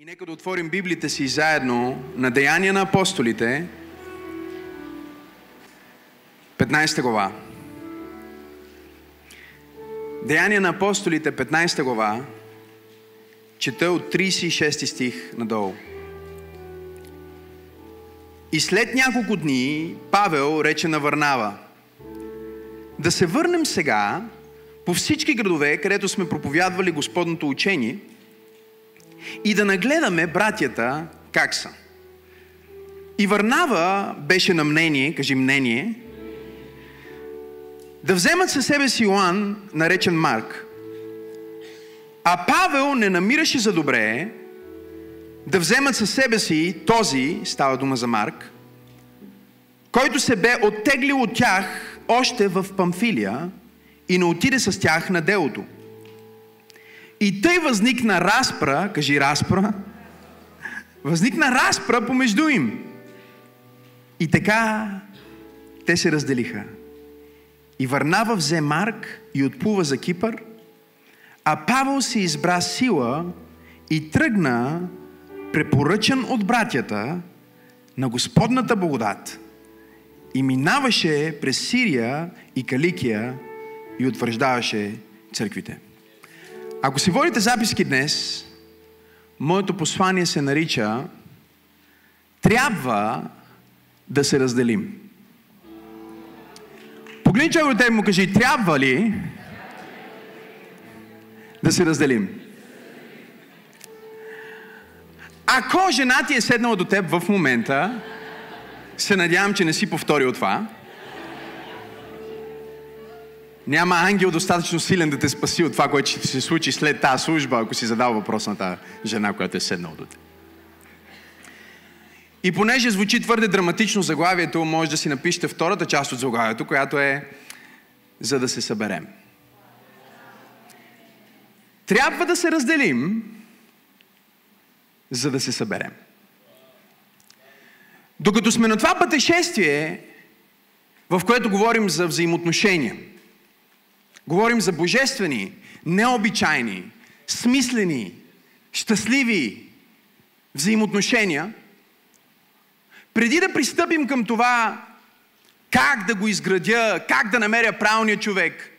И нека да отворим Библите си заедно на Деяния на апостолите, 15 глава. Деяния на апостолите, 15 глава, чета от 36 стих надолу. И след няколко дни Павел рече на Върнава, да се върнем сега по всички градове, където сме проповядвали Господното учение – и да нагледаме братята как са. И Върнава беше на мнение, кажи мнение, да вземат със себе си Йоан, наречен Марк. А Павел не намираше за добре да вземат със себе си този, става дума за Марк, който се бе оттеглил от тях още в Памфилия и не отиде с тях на делото. И тъй възникна разпра, кажи разпра, възникна разпра помежду им. И така те се разделиха. И Върнава взе Марк и отплува за Кипър, а Павел си избра сила и тръгна препоръчан от братята на Господната благодат и минаваше през Сирия и Каликия и утвърждаваше църквите. Ако си водите записки днес, моето послание се нарича Трябва да се разделим. Погледни човек от му кажи, трябва ли да се разделим? Ако жена ти е седнала до теб в момента, се надявам, че не си повторил това, няма ангел достатъчно силен да те спаси от това, което ще се случи след тази служба, ако си задал въпрос на тази жена, която е седнала до те. И понеже звучи твърде драматично заглавието, може да си напишете втората част от заглавието, която е за да се съберем. Трябва да се разделим, за да се съберем. Докато сме на това пътешествие, в което говорим за взаимоотношения – Говорим за божествени, необичайни, смислени, щастливи взаимоотношения. Преди да пристъпим към това как да го изградя, как да намеря правилния човек,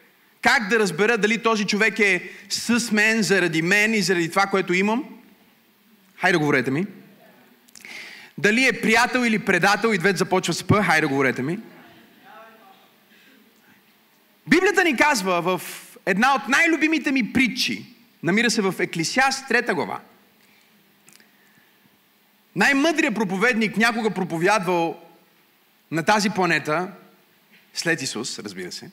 как да разбера дали този човек е с мен, заради мен и заради това, което имам, хайде да говорете ми. Дали е приятел или предател, и двете започва с П, хайде да говорете ми. Библията ни казва в една от най-любимите ми притчи, намира се в Еклисиаст, трета глава. Най-мъдрият проповедник някога проповядвал на тази планета, след Исус, разбира се,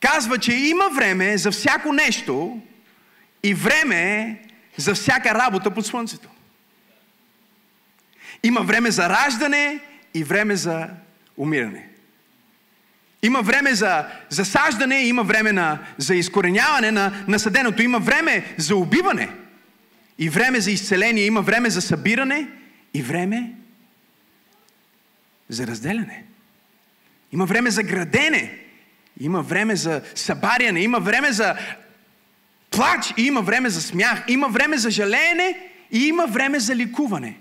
казва, че има време за всяко нещо и време за всяка работа под Слънцето. Има време за раждане и време за умиране. Има време за засаждане, има време на, за изкореняване на насъденото, има време за убиване и време за изцеление, има време за събиране и време за разделяне. Има време за градене, има време за събаряне, има време за плач и има време за смях, има време за жалеене и има време за ликуване.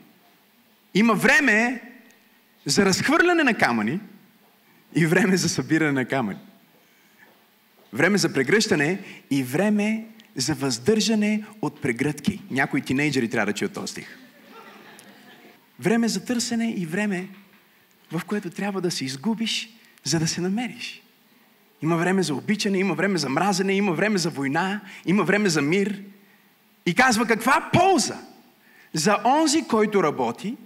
Има време за разхвърляне на камъни – и време за събиране на камъни. Време за прегръщане и време за въздържане от прегръдки. Някои тинейджери трябва да чуят този стих. Време за търсене и време, в което трябва да се изгубиш, за да се намериш. Има време за обичане, има време за мразене, има време за война, има време за мир. И казва каква полза за онзи, който работи,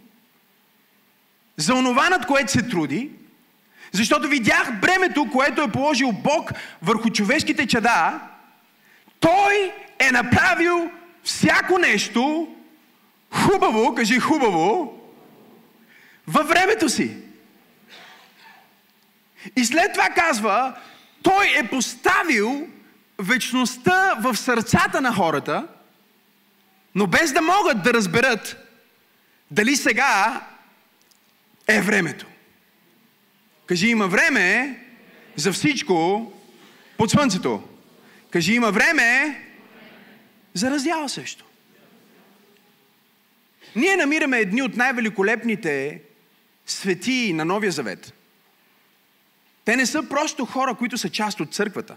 за онова, над което се труди, защото видях бремето, което е положил Бог върху човешките чада. Той е направил всяко нещо хубаво, кажи хубаво, във времето си. И след това казва, той е поставил вечността в сърцата на хората, но без да могат да разберат дали сега е времето. Кажи, има време за всичко под слънцето. Кажи, има време за раздял също. Ние намираме едни от най-великолепните светии на Новия Завет. Те не са просто хора, които са част от църквата.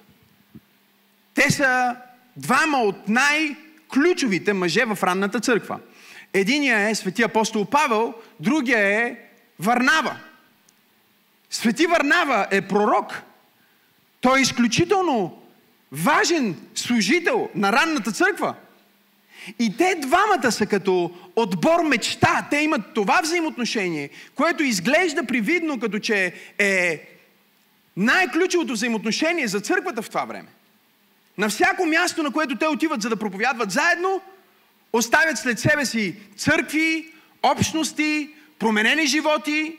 Те са двама от най-ключовите мъже в ранната църква. Единия е свети апостол Павел, другия е Варнава. Свети Варнава е пророк. Той е изключително важен служител на ранната църква. И те двамата са като отбор мечта. Те имат това взаимоотношение, което изглежда привидно като че е най-ключовото взаимоотношение за църквата в това време. На всяко място, на което те отиват за да проповядват заедно, оставят след себе си църкви, общности, променени животи.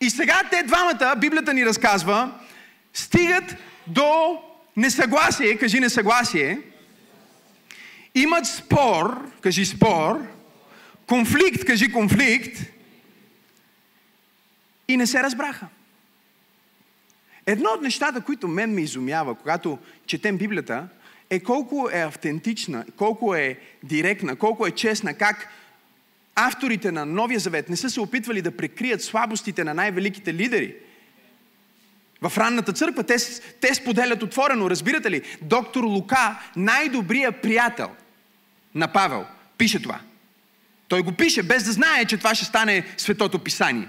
И сега те двамата, Библията ни разказва, стигат до несъгласие, кажи несъгласие, имат спор, кажи спор, конфликт, кажи конфликт, и не се разбраха. Едно от нещата, които мен ме изумява, когато четем Библията, е колко е автентична, колко е директна, колко е честна, как авторите на Новия Завет не са се опитвали да прикрият слабостите на най-великите лидери. В ранната църква те, те споделят отворено, разбирате ли? Доктор Лука, най-добрият приятел на Павел, пише това. Той го пише без да знае, че това ще стане светото писание.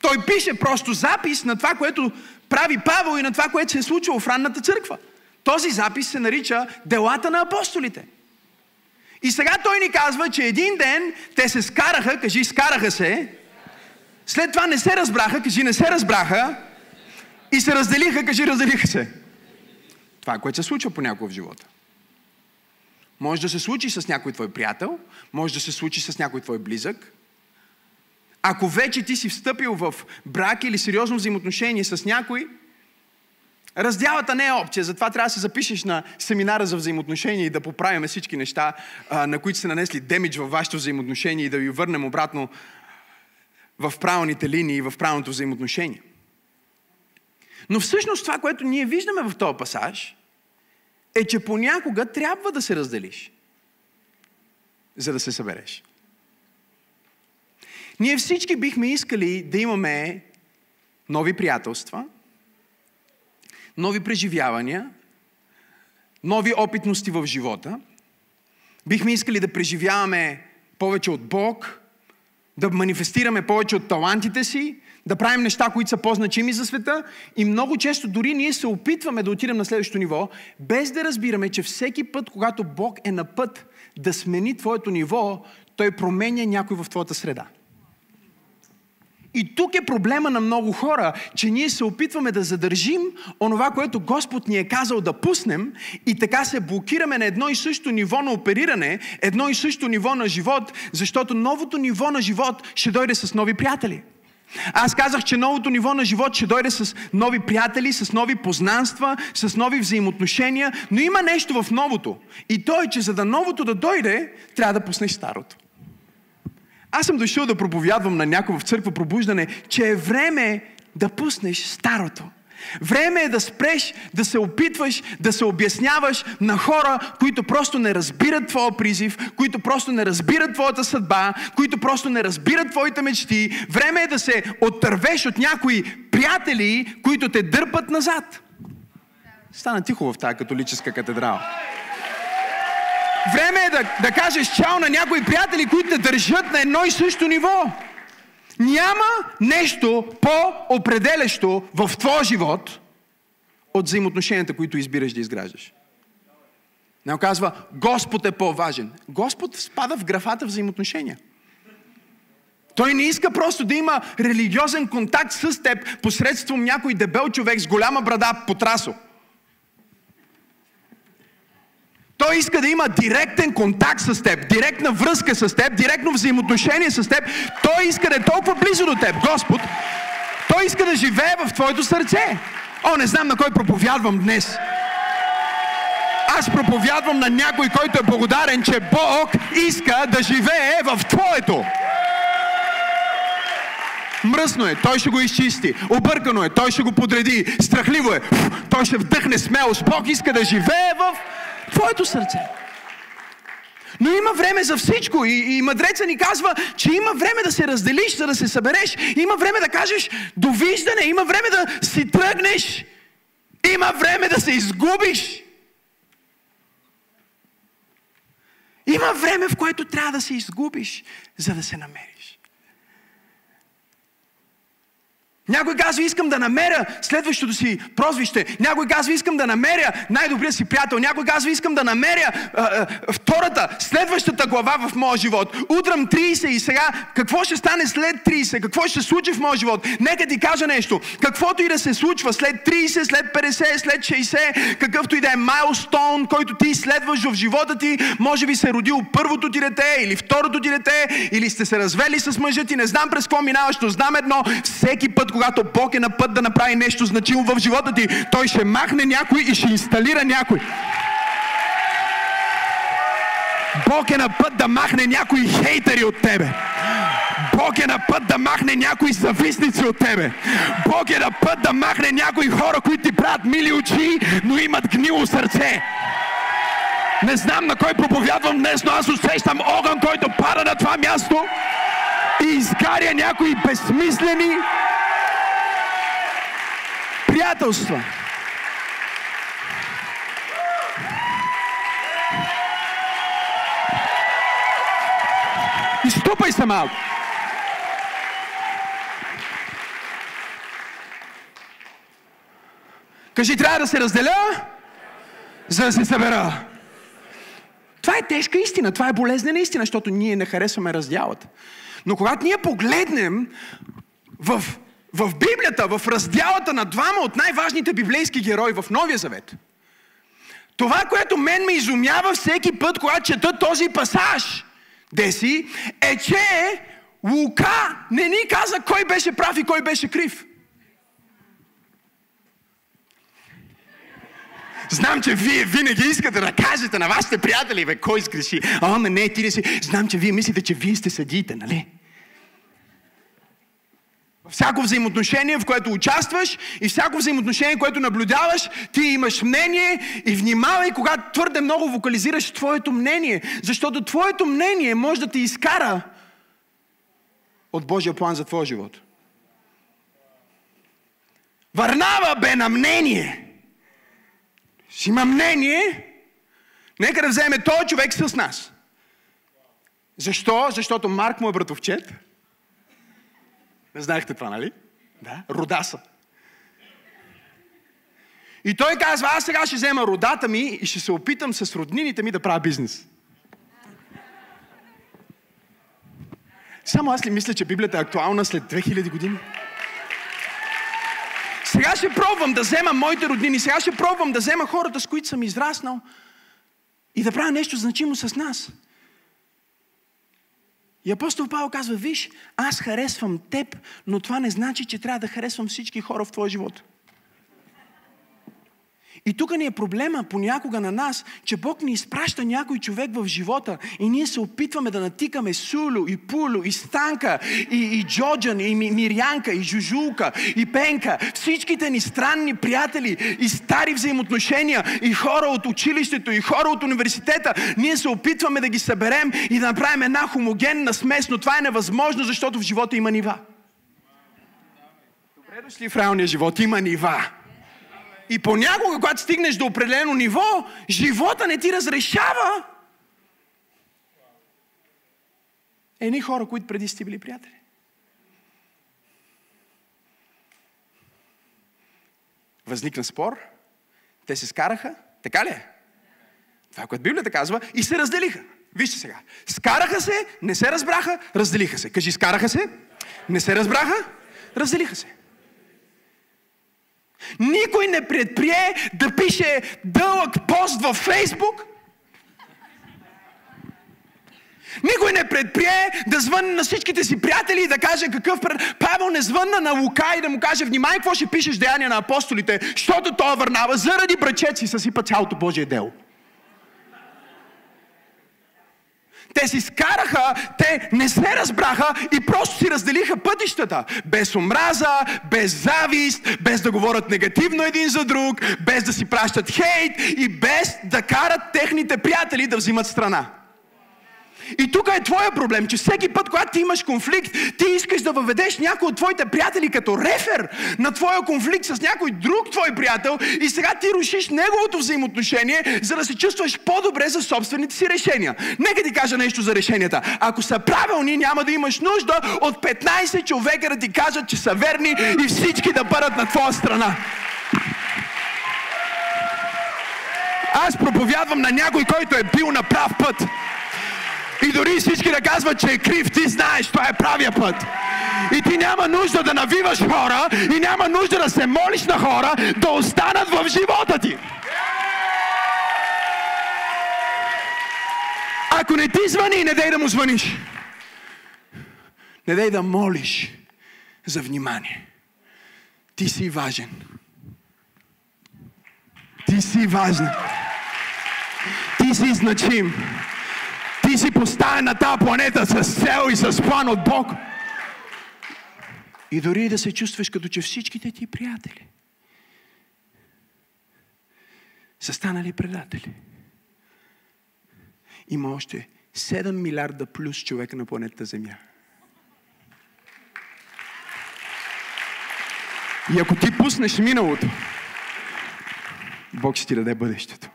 Той пише просто запис на това, което прави Павел и на това, което се е случило в ранната църква. Този запис се нарича Делата на апостолите. И сега той ни казва, че един ден те се скараха, кажи скараха се, след това не се разбраха, кажи не се разбраха, и се разделиха, кажи разделиха се. Това е което се случва понякога в живота. Може да се случи с някой твой приятел, може да се случи с някой твой близък, ако вече ти си встъпил в брак или сериозно взаимоотношение с някой, Раздялата не е опция, затова трябва да се запишеш на семинара за взаимоотношения и да поправяме всички неща, на които сте нанесли демидж във вашето взаимоотношение и да ви върнем обратно в правилните линии и в правилното взаимоотношение. Но всъщност това, което ние виждаме в този пасаж, е, че понякога трябва да се разделиш, за да се събереш. Ние всички бихме искали да имаме нови приятелства, нови преживявания, нови опитности в живота. Бихме искали да преживяваме повече от Бог, да манифестираме повече от талантите си, да правим неща, които са по-значими за света и много често дори ние се опитваме да отидем на следващото ниво, без да разбираме, че всеки път, когато Бог е на път да смени твоето ниво, Той променя някой в твоята среда. И тук е проблема на много хора, че ние се опитваме да задържим онова, което Господ ни е казал да пуснем и така се блокираме на едно и също ниво на опериране, едно и също ниво на живот, защото новото ниво на живот ще дойде с нови приятели. Аз казах, че новото ниво на живот ще дойде с нови приятели, с нови познанства, с нови взаимоотношения, но има нещо в новото. И то е, че за да новото да дойде, трябва да пуснеш старото. Аз съм дошъл да проповядвам на някой в църква пробуждане, че е време да пуснеш старото. Време е да спреш да се опитваш да се обясняваш на хора, които просто не разбират твоя призив, които просто не разбират твоята съдба, които просто не разбират твоите мечти. Време е да се оттървеш от някои приятели, които те дърпат назад. Стана тихо в тази католическа катедрала. Време е да, да кажеш чао на някои приятели, които те държат на едно и също ниво. Няма нещо по-определящо в твоя живот от взаимоотношенията, които избираш да изграждаш. Не казва, Господ е по-важен. Господ спада в графата взаимоотношения. Той не иска просто да има религиозен контакт с теб посредством някой дебел човек с голяма брада по трасо. Той иска да има директен контакт с теб, директна връзка с теб, директно взаимоотношение с теб. Той иска да е толкова близо до теб, Господ. Той иска да живее в твоето сърце. О, не знам на кой проповядвам днес. Аз проповядвам на някой, който е благодарен, че Бог иска да живее в твоето. Мръсно е, той ще го изчисти. Объркано е, той ще го подреди. Страхливо е, той ще вдъхне смелост. Бог иска да живее в твоето сърце. Но има време за всичко. И, и мъдреца ни казва, че има време да се разделиш, за да се събереш. Има време да кажеш довиждане. Има време да си тръгнеш. Има време да се изгубиш. Има време, в което трябва да се изгубиш, за да се намериш. Някой казва, искам да намеря следващото си прозвище. Някой казва, искам да намеря най-добрия си приятел. Някой казва, искам да намеря а, а, втората, следващата глава в моя живот. Утрам 30 и сега, какво ще стане след 30? Какво ще се случи в моя живот? Нека ти кажа нещо. Каквото и да се случва след 30, след 50, след 60, какъвто и да е майлстоун, който ти следваш в живота ти, може би се родил първото ти дете или второто ти дете, или сте се развели с мъжа ти, не знам през какво минаваш, но знам едно, всеки път, когато Бог е на път да направи нещо значимо в живота ти, Той ще махне някой и ще инсталира някой. Бог е на път да махне някои хейтери от тебе. Бог е на път да махне някои завистници от тебе. Бог е на път да махне някои хора, които ти правят мили очи, но имат гнило сърце. Не знам на кой проповядвам днес, но аз усещам огън, който пада на това място и изгаря някои безсмислени, приятелства. Изтупай се малко. Кажи, трябва да се разделя, за да се събера. Това е тежка истина, това е болезнена истина, защото ние не харесваме раздялата. Но когато ние погледнем в в Библията, в разделата на двама от най-важните библейски герои в Новия Завет, това, което мен ме изумява всеки път, когато чета този пасаж, Деси, е, че Лука не ни каза кой беше прав и кой беше крив. Знам, че вие винаги искате да кажете на вашите приятели, бе, кой сгреши. А, не, ти не си. Знам, че вие мислите, че вие сте съдиите, нали? Всяко взаимоотношение, в което участваш и всяко взаимоотношение, което наблюдаваш, ти имаш мнение и внимавай, когато твърде много вокализираш твоето мнение, защото твоето мнение може да те изкара от Божия план за твоя живот. Върнава бе на мнение. Си има мнение, нека да вземе този човек с нас. Защо? Защото Марк му е братовчет. Не знаехте това, нали? Да. Родаса. И той казва, аз сега ще взема родата ми и ще се опитам с роднините ми да правя бизнес. Само аз ли мисля, че Библията е актуална след 2000 години? Сега ще пробвам да взема моите роднини, сега ще пробвам да взема хората, с които съм израснал и да правя нещо значимо с нас. И апостол Павел казва, виж, аз харесвам теб, но това не значи, че трябва да харесвам всички хора в твоя живот. И тук ни е проблема понякога на нас, че Бог ни изпраща някой човек в живота и ние се опитваме да натикаме Сулю и Пулю и Станка и, и Джоджан и Мирянка и Жужулка и Пенка. Всичките ни странни приятели и стари взаимоотношения и хора от училището и хора от университета. Ние се опитваме да ги съберем и да направим една хомогенна смес, но това е невъзможно, защото в живота има нива. Добре дошли в реалния живот. Има нива. И понякога, когато стигнеш до определено ниво, живота не ти разрешава. Едни хора, които преди сте били приятели. Възникна спор, те се скараха, така ли е? Това, което Библията казва, и се разделиха. Вижте сега. Скараха се, не се разбраха, разделиха се. Кажи, скараха се, не се разбраха, разделиха се. Никой не предприе да пише дълъг пост във Фейсбук. Никой не предприе да звънне на всичките си приятели и да каже какъв... Павел не звънна на Лука и да му каже, внимай какво ще пишеш деяния на апостолите, защото той върнава заради брачет си съсипа цялото Божие дело. Те си скараха, те не се разбраха и просто си разделиха пътищата. Без омраза, без завист, без да говорят негативно един за друг, без да си пращат хейт и без да карат техните приятели да взимат страна. И тук е твоя проблем, че всеки път, когато ти имаш конфликт, ти искаш да въведеш някой от твоите приятели като рефер на твоя конфликт с някой друг твой приятел и сега ти рушиш неговото взаимоотношение, за да се чувстваш по-добре за собствените си решения. Нека ти кажа нещо за решенията. Ако са правилни, няма да имаш нужда от 15 човека да ти кажат, че са верни и всички да бъдат на твоя страна. Аз проповядвам на някой, който е бил на прав път. И дори всички да казват, че е крив, ти знаеш, това е правия път. И ти няма нужда да навиваш хора и няма нужда да се молиш на хора да останат в живота ти. Ако не ти звъни, не дай да му звъниш. Не дай да молиш за внимание. Ти си важен. Ти си важен. Ти си значим. Ти си поставен на тази планета с цел и с план от Бог. И дори да се чувстваш като че всичките ти приятели са станали предатели. Има още 7 милиарда плюс човека на планетата Земя. И ако ти пуснеш миналото, Бог ще ти даде бъдещето.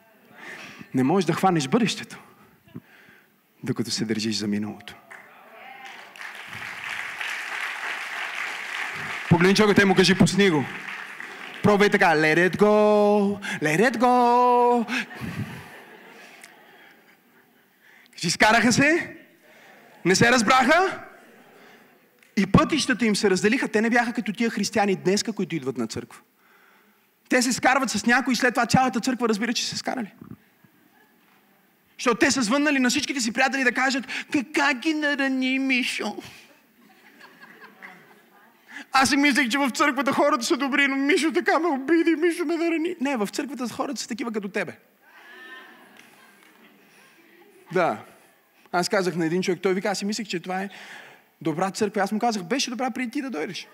Не можеш да хванеш бъдещето, докато се държиш за миналото. Погледни човека, те му кажи, пусни го. Пробвай така, let it go, let it go. Кажи, се? Не се разбраха? И пътищата им се разделиха. Те не бяха като тия християни днеска, които идват на църква. Те се скарват с някой и след това цялата църква разбира, че се скарали. Защото те са звъннали на всичките си приятели да кажат, как ги нарани, Мишо? Аз си мислех, че в църквата хората са добри, но Мишо така ме обиди, Мишо ме нарани. Не, в църквата хората са такива като тебе. Да. Аз казах на един човек, той вика, аз си мислех, че това е добра църква. Аз му казах, беше добра преди ти да дойдеш.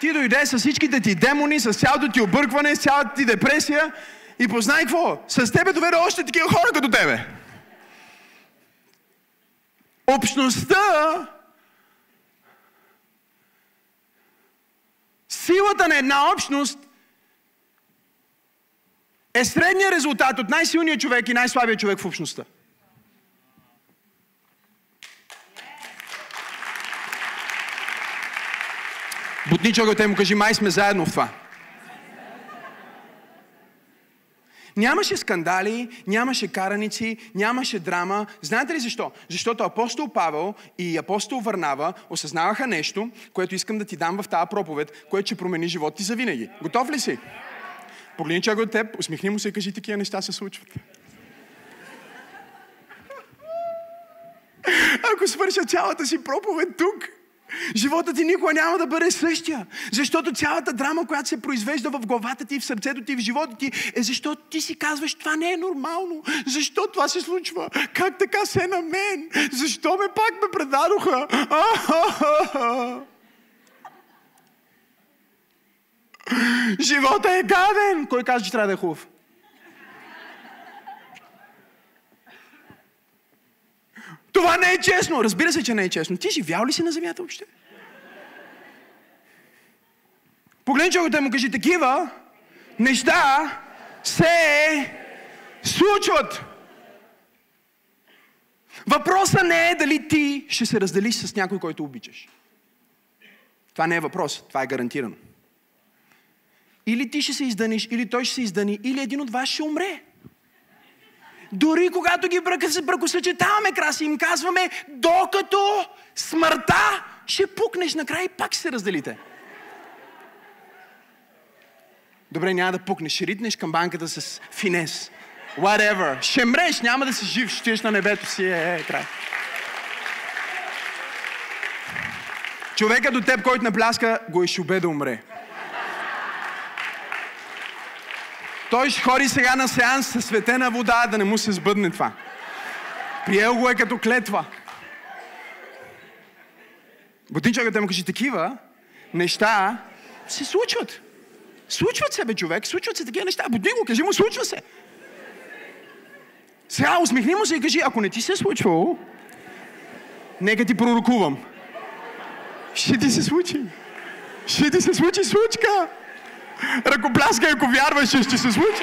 Ти дойде с всичките ти демони, с цялото ти объркване, с цялата ти депресия и познай какво? С тебе доведе още такива хора като тебе. Общността силата на една общност е средният резултат от най-силния човек и най-слабия човек в общността. Бутни човека, му кажи, май сме заедно в това. Нямаше скандали, нямаше караници, нямаше драма. Знаете ли защо? Защото апостол Павел и апостол Върнава осъзнаваха нещо, което искам да ти дам в тази проповед, което ще промени живота ти завинаги. Готов ли си? Погледни човек от теб, усмихни му се и кажи, такива неща се случват. Ако свърша цялата си проповед тук, Животът ти никога няма да бъде същия. Защото цялата драма, която се произвежда в главата ти, в сърцето ти, в живота ти, е защото ти си казваш, това не е нормално. Защо това се случва? Как така се на мен? Защо ме пак ме предадоха? Живота е гаден. Кой казва, че трябва да е хубав? Това не е честно. Разбира се, че не е честно. Ти живял ли си на земята въобще? Погледни човекът му кажи, такива неща се случват. Въпросът не е дали ти ще се разделиш с някой, който обичаш. Това не е въпрос, това е гарантирано. Или ти ще се изданиш, или той ще се издани, или един от вас ще умре. Дори когато ги бракосъчетаваме, краси, им казваме, докато смъртта ще пукнеш накрая и пак ще се разделите. Добре, няма да пукнеш, ще ритнеш към банката с финес. Whatever. Ще мреш, няма да си жив, ще тиеш на небето си. Е, е, край. Човека до теб, който напляска, го е шубе да умре. Той ще ходи сега на сеанс със светена вода, да не му се сбъдне това. Приел го е като клетва. Ботинчокът му каже, такива неща се случват. Случват се, бе, човек. Случват се такива неща. Будни го, кажи му, случва се. Сега усмихни му се и кажи, ако не ти се е случвало, нека ти пророкувам. Ще ти се случи. Ще ти се случи случка. Ръкопляскай, ако вярваш, ще се случи.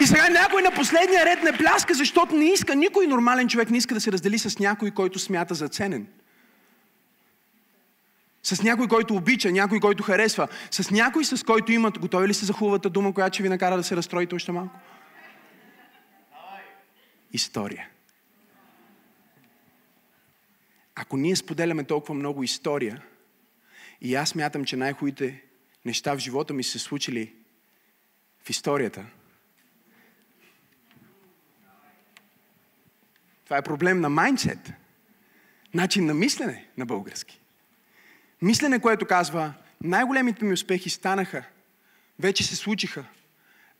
И сега някой на последния ред не пляска, защото не иска, никой нормален човек не иска да се раздели с някой, който смята за ценен. С някой, който обича, някой, който харесва. С някой, с който имат. Готови ли сте за хубавата дума, която ще ви накара да се разстроите още малко? История. Ако ние споделяме толкова много история, и аз мятам, че най-хубавите неща в живота ми се случили в историята, това е проблем на майндсет, начин на мислене на български. Мислене, което казва, най-големите ми успехи станаха, вече се случиха.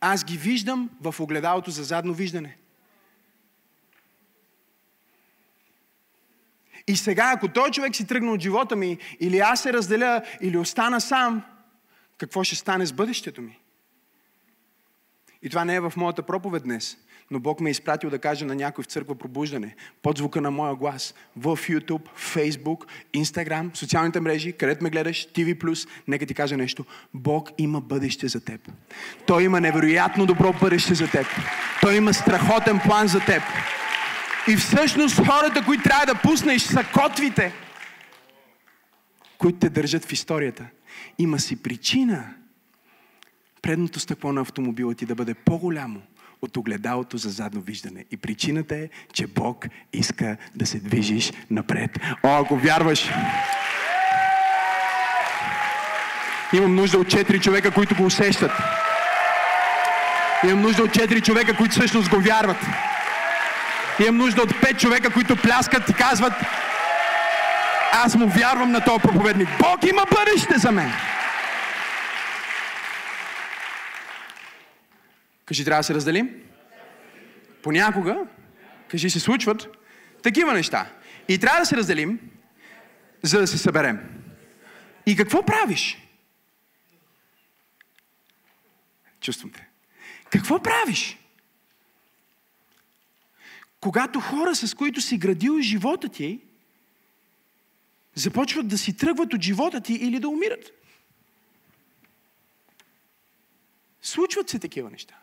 Аз ги виждам в огледалото за задно виждане. И сега, ако той човек си тръгне от живота ми, или аз се разделя, или остана сам, какво ще стане с бъдещето ми? И това не е в моята проповед днес но Бог ме е изпратил да кажа на някой в църква пробуждане, под звука на моя глас, в YouTube, Facebook, Instagram, социалните мрежи, където ме гледаш, TV+, нека ти кажа нещо. Бог има бъдеще за теб. Той има невероятно добро бъдеще за теб. Той има страхотен план за теб. И всъщност хората, които трябва да пуснеш, са котвите, които те държат в историята. Има си причина предното стъкло на автомобила ти да бъде по-голямо от огледалото за задно виждане. И причината е, че Бог иска да се движиш напред. О, ако вярваш, имам нужда от четири човека, които го усещат. Имам нужда от четири човека, които всъщност го вярват. Имам нужда от пет човека, които пляскат и казват аз му вярвам на този проповедник. Бог има бъдеще за мен. Кажи, трябва да се разделим? Понякога, кажи, се случват такива неща. И трябва да се разделим, за да се съберем. И какво правиш? Чувствам те. Какво правиш? Когато хора, с които си градил живота ти, започват да си тръгват от живота ти или да умират. Случват се такива неща.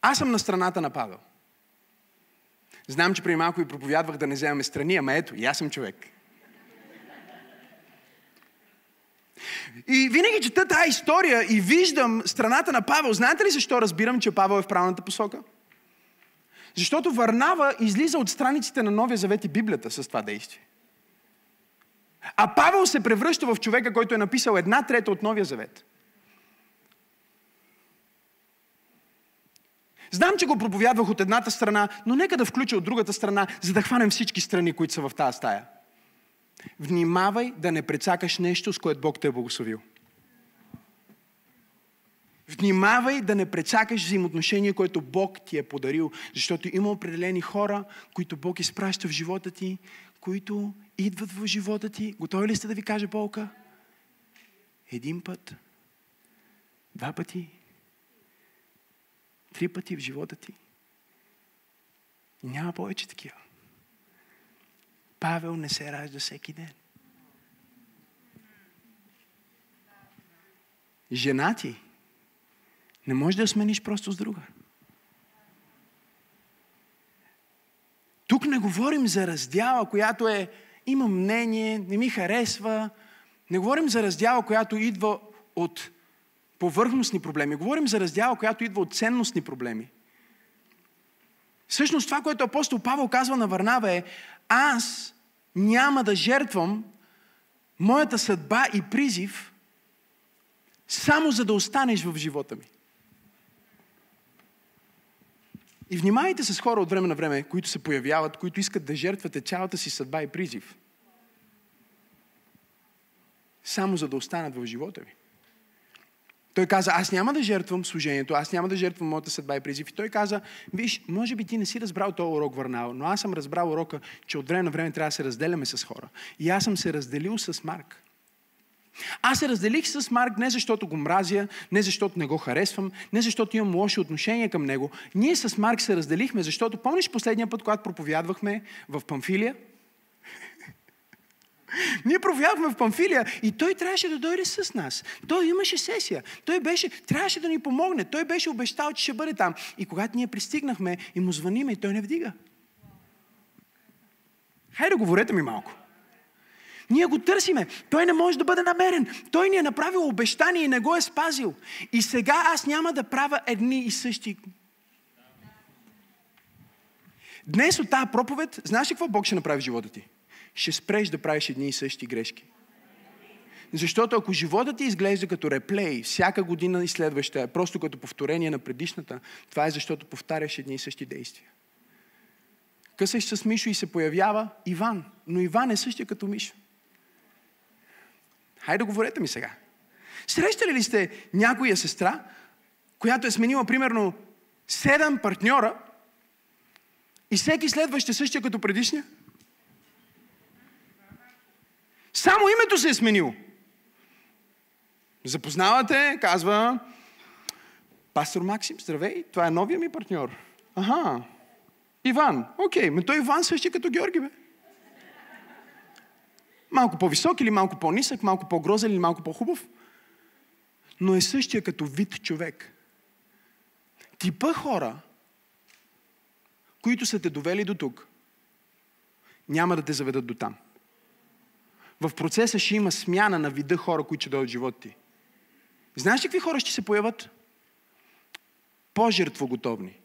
Аз съм на страната на Павел. Знам, че преди малко ви проповядвах да не вземаме страни, ама ето, и аз съм човек. И винаги чета тази история и виждам страната на Павел. Знаете ли защо разбирам, че Павел е в правилната посока? Защото Варнава излиза от страниците на Новия Завет и Библията с това действие. А Павел се превръща в човека, който е написал една трета от Новия Завет. Знам, че го проповядвах от едната страна, но нека да включа от другата страна, за да хванем всички страни, които са в тази стая. Внимавай да не прецакаш нещо, с което Бог те е благословил. Внимавай да не прецакаш взаимоотношение, което Бог ти е подарил, защото има определени хора, които Бог изпраща в живота ти, които идват в живота ти. Готови ли сте да ви кажа болка? Един път, два пъти, Три пъти в живота ти. И няма повече такива. Павел не се ражда всеки ден. Жена ти не може да смениш просто с друга. Тук не говорим за раздяла, която е има мнение, не ми харесва. Не говорим за раздяла, която идва от повърхностни проблеми. Говорим за раздяла, която идва от ценностни проблеми. Всъщност това, което апостол Павел казва на Варнава е аз няма да жертвам моята съдба и призив само за да останеш в живота ми. И внимайте с хора от време на време, които се появяват, които искат да жертвате цялата си съдба и призив. Само за да останат в живота ви. Той каза, аз няма да жертвам служението, аз няма да жертвам моята съдба и призив. И той каза, виж, може би ти не си разбрал този урок върнал, но аз съм разбрал урока, че от време на време трябва да се разделяме с хора. И аз съм се разделил с Марк. Аз се разделих с Марк не защото го мразя, не защото не го харесвам, не защото имам лошо отношение към него. Ние с Марк се разделихме, защото помниш последния път, когато проповядвахме в Памфилия? Ние проповядвахме в Памфилия и той трябваше да дойде с нас. Той имаше сесия. Той беше, трябваше да ни помогне. Той беше обещал, че ще бъде там. И когато ние пристигнахме и му звъниме, и той не вдига. Хайде, говорете ми малко. Ние го търсиме. Той не може да бъде намерен. Той ни е направил обещание и не го е спазил. И сега аз няма да правя едни и същи. Днес от тази проповед, знаеш ли какво Бог ще направи в живота ти? Ще спреш да правиш едни и същи грешки. Защото ако живота ти изглежда като реплей, всяка година и следваща просто като повторение на предишната, това е защото повтаряш едни и същи действия. Късаш с Мишо и се появява Иван. Но Иван е същия като Мишо. Хайде, говорете ми сега. Срещали ли сте някоя сестра, която е сменила примерно седем партньора и всеки следващ е същия като предишния? Само името се е сменило. Запознавате, казва Пастор Максим, здравей, това е новия ми партньор. Аха, Иван. Окей, но той Иван същия като Георги, бе. Малко по-висок или малко по-нисък, малко по-грозен или малко по-хубав. Но е същия като вид човек. Типа хора, които са те довели до тук, няма да те заведат до там. В процеса ще има смяна на вида хора, които ще дойдат в живота ти. Знаеш ли какви хора ще се появят? По-жертвоготовни.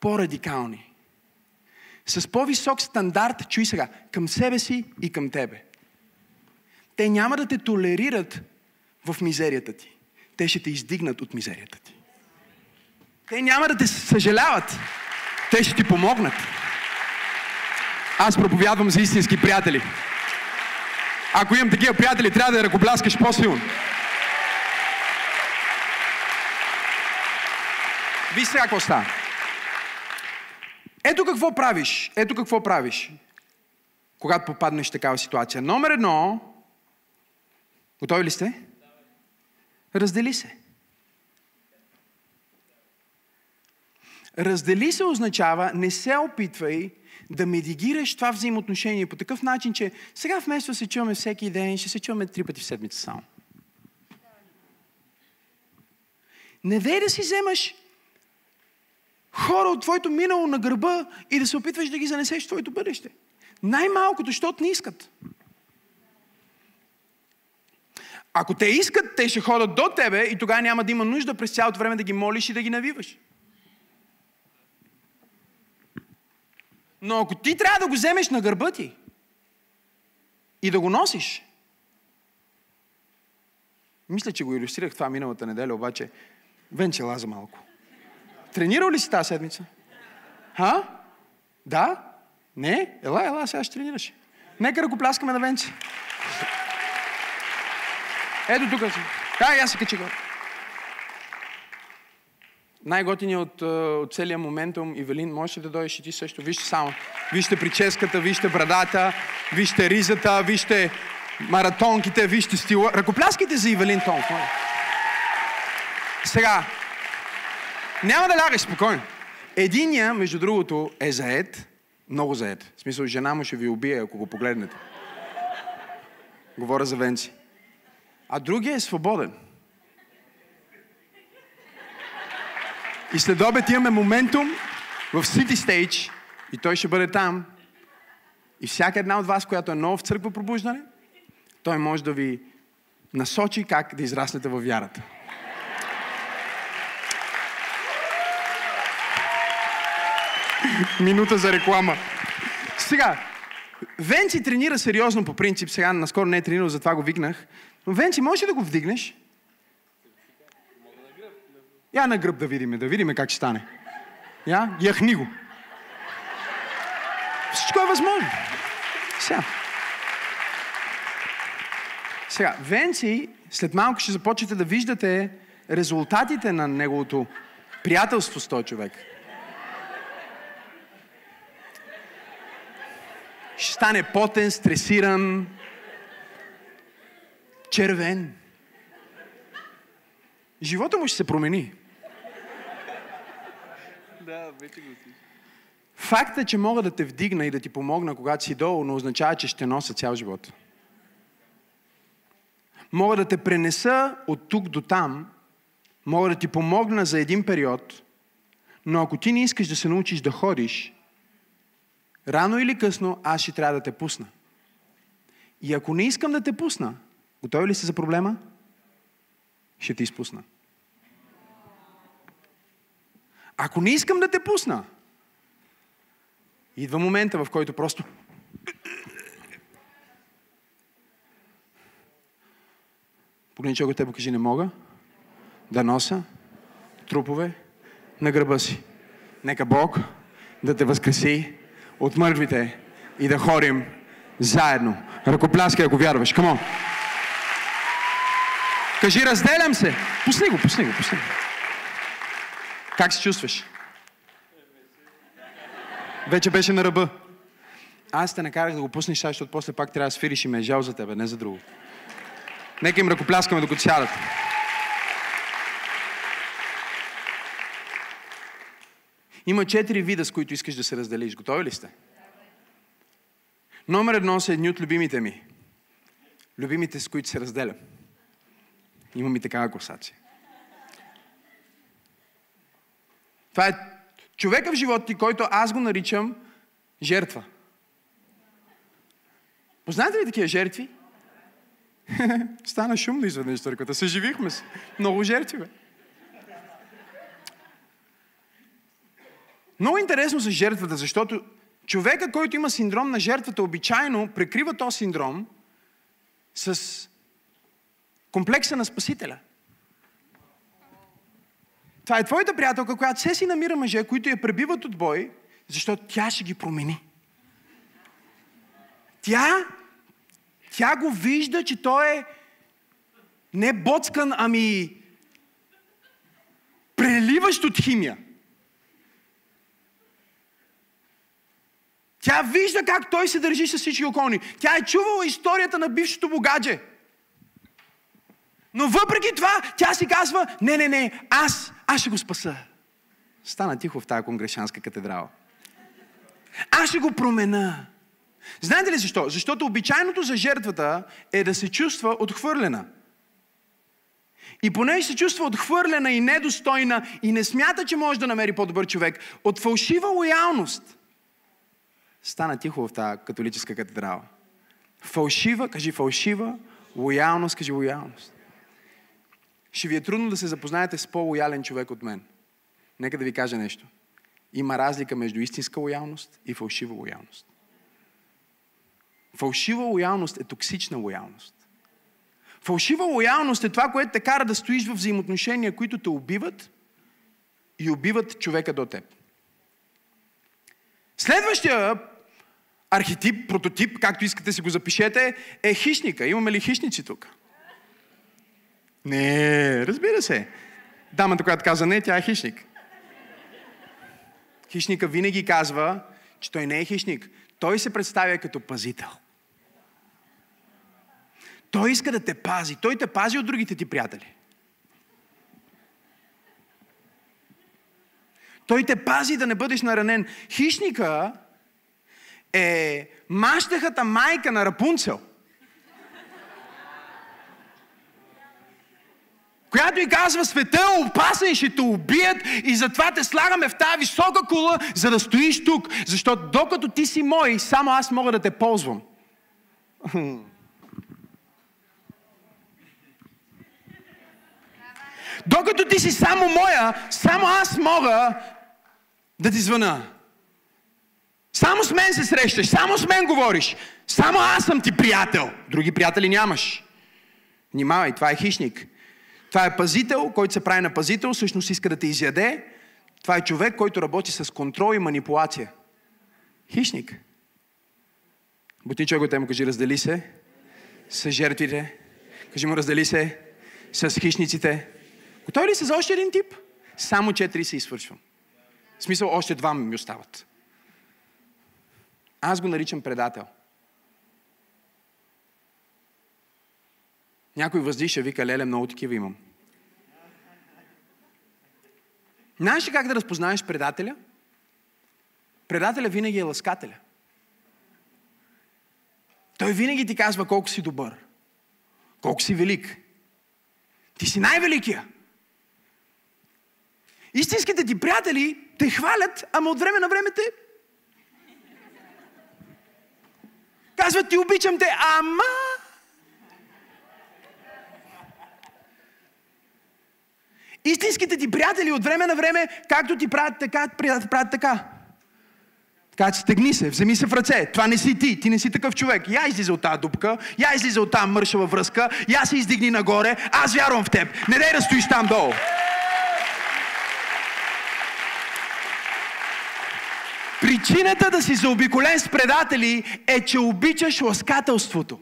По-радикални с по-висок стандарт, чуй сега, към себе си и към тебе. Те няма да те толерират в мизерията ти. Те ще те издигнат от мизерията ти. Те няма да те съжаляват. Те ще ти помогнат. Аз проповядвам за истински приятели. Ако имам такива приятели, трябва да ръкопляскаш по-силно. Виж сега какво става. Ето какво правиш. Ето какво правиш. Когато попаднеш в такава ситуация. Номер едно. Готови ли сте? Раздели се. Раздели се означава не се опитвай да медигираш това взаимоотношение по такъв начин, че сега вместо се чуваме всеки ден, ще се чуваме три пъти в седмица само. Не дей да си вземаш хора от твоето минало на гърба и да се опитваш да ги занесеш в твоето бъдеще. Най-малкото, защото не искат. Ако те искат, те ще ходят до тебе и тогава няма да има нужда през цялото време да ги молиш и да ги навиваш. Но ако ти трябва да го вземеш на гърба ти и да го носиш, мисля, че го иллюстрирах това миналата неделя, обаче Венче лаза малко. Тренирал ли си тази седмица? Ха? Да? Не? Ела, ела, сега ще тренираш. Нека ръкопляскаме на Венци. Ето тук си. Да, я се качи го. Най-готиният от, от целия моментум, Ивелин, можеш да дойдеш и ти също? Вижте само. Вижте прическата, вижте брадата, вижте ризата, вижте маратонките, вижте стила. Ръкопляскайте за Ивелин Тонк. Сега, няма да лягаш спокойно. Единия, между другото, е заед, много заед. В смисъл, жена му ще ви убие, ако го погледнете. Говоря за Венци. А другия е свободен. И след обед имаме моментум в City Stage и той ще бъде там. И всяка една от вас, която е нова в църква пробуждане, той може да ви насочи как да израснете във вярата. Минута за реклама. Сега, Венци тренира сериозно по принцип. Сега наскоро не е тренирал, затова го викнах. Но Венци, можеш ли да го вдигнеш? Я на гръб да видим, да видим как ще стане. Я, яхни го. Всичко е възможно. Сега. Сега, Венци, след малко ще започнете да виждате резултатите на неговото приятелство с този човек. ще стане потен, стресиран. червен. Живота му ще се промени. Да, вече го си. Факта, че мога да те вдигна и да ти помогна, когато си долу, не означава, че ще нося цял живот. Мога да те пренеса от тук до там, мога да ти помогна за един период, но ако ти не искаш да се научиш да ходиш, рано или късно аз ще трябва да те пусна. И ако не искам да те пусна, готови ли си за проблема? Ще те изпусна. Ако не искам да те пусна, идва момента, в който просто Погледни човек от теб, кажи, не мога да нося трупове на гърба си. Нека Бог да те възкреси от мъртвите и да ходим заедно. Ръкопляскай, ако вярваш. Камон! Кажи, разделям се. Пусни го, пусни го, пусни го. Как се чувстваш? Вече беше на ръба. Аз те накарах да го пуснеш защото после пак трябва да свириш и ме е жал за тебе, не за друго. Нека им ръкопляскаме докато сядат. Има четири вида, с които искаш да се разделиш. Готови ли сте? Номер едно са едни от любимите ми. Любимите, с които се разделям. Имам и такава класация. Това е човека в живота ти, който аз го наричам жертва. Познаете ли такива жертви? Стана шумно изведнъж църквата. Съживихме се. Много жертви, бе. Много интересно за жертвата, защото човека, който има синдром на жертвата, обичайно прекрива този синдром с комплекса на Спасителя. Това е твоята приятелка, която се си намира мъже, които я пребиват от бой, защото тя ще ги промени. Тя, тя го вижда, че той е не боцкан, ами преливащ от химия. Тя вижда как той се държи с всички околни. Тя е чувала историята на бившото богадже. Но въпреки това, тя си казва, не, не, не, аз, аз ще го спаса. Стана тихо в тази конгрешанска катедрала. Аз ще го промена. Знаете ли защо? Защото обичайното за жертвата е да се чувства отхвърлена. И понеже се чувства отхвърлена и недостойна и не смята, че може да намери по-добър човек, от фалшива лоялност, стана тихо в тази католическа катедрала. Фалшива, кажи фалшива, лоялност, кажи лоялност. Ще ви е трудно да се запознаете с по-лоялен човек от мен. Нека да ви кажа нещо. Има разлика между истинска лоялност и фалшива лоялност. Фалшива лоялност е токсична лоялност. Фалшива лоялност е това, което те кара да стоиш в взаимоотношения, които те убиват и убиват човека до теб. Следващия архетип, прототип, както искате си го запишете, е хищника. Имаме ли хищници тук? Не, разбира се. Дамата, която каза не, тя е хищник. Хищника винаги казва, че той не е хищник. Той се представя като пазител. Той иска да те пази. Той те пази от другите ти приятели. Той те пази да не бъдеш наранен. Хищника е мащахата майка на Рапунцел. Която и казва, света е опасен, ще те убият и затова те слагаме в тази висока кула, за да стоиш тук. Защото докато ти си мой, само аз мога да те ползвам. Докато ти си само моя, само аз мога да ти звъна. Само с мен се срещаш, само с мен говориш. Само аз съм ти приятел. Други приятели нямаш. Внимавай, това е хищник. Това е пазител, който се прави на пазител, всъщност иска да те изяде. Това е човек, който работи с контрол и манипулация. Хищник. Бути човек му кажи, раздели се с жертвите. Кажи му, раздели се с хищниците. Готови ли са за още един тип? Само четири се извършвам. В смисъл, още два ми остават. Аз го наричам предател. Някой въздиша, вика, леле, много такива имам. Знаеш ли как да разпознаеш предателя? Предателя винаги е ласкателя. Той винаги ти казва колко си добър, колко си велик. Ти си най-великия. Истинските ти приятели те хвалят, ама от време на време те казват ти обичам те, ама Истинските ти приятели от време на време, както ти правят така, правят така. Така че стегни се, вземи се в ръце. Това не си ти, ти не си такъв човек. Я излиза от тази дупка, я излиза от тази мършава връзка, я се издигни нагоре, аз вярвам в теб. Не дай да стоиш там долу. Причината да си заобиколен с предатели е, че обичаш ласкателството.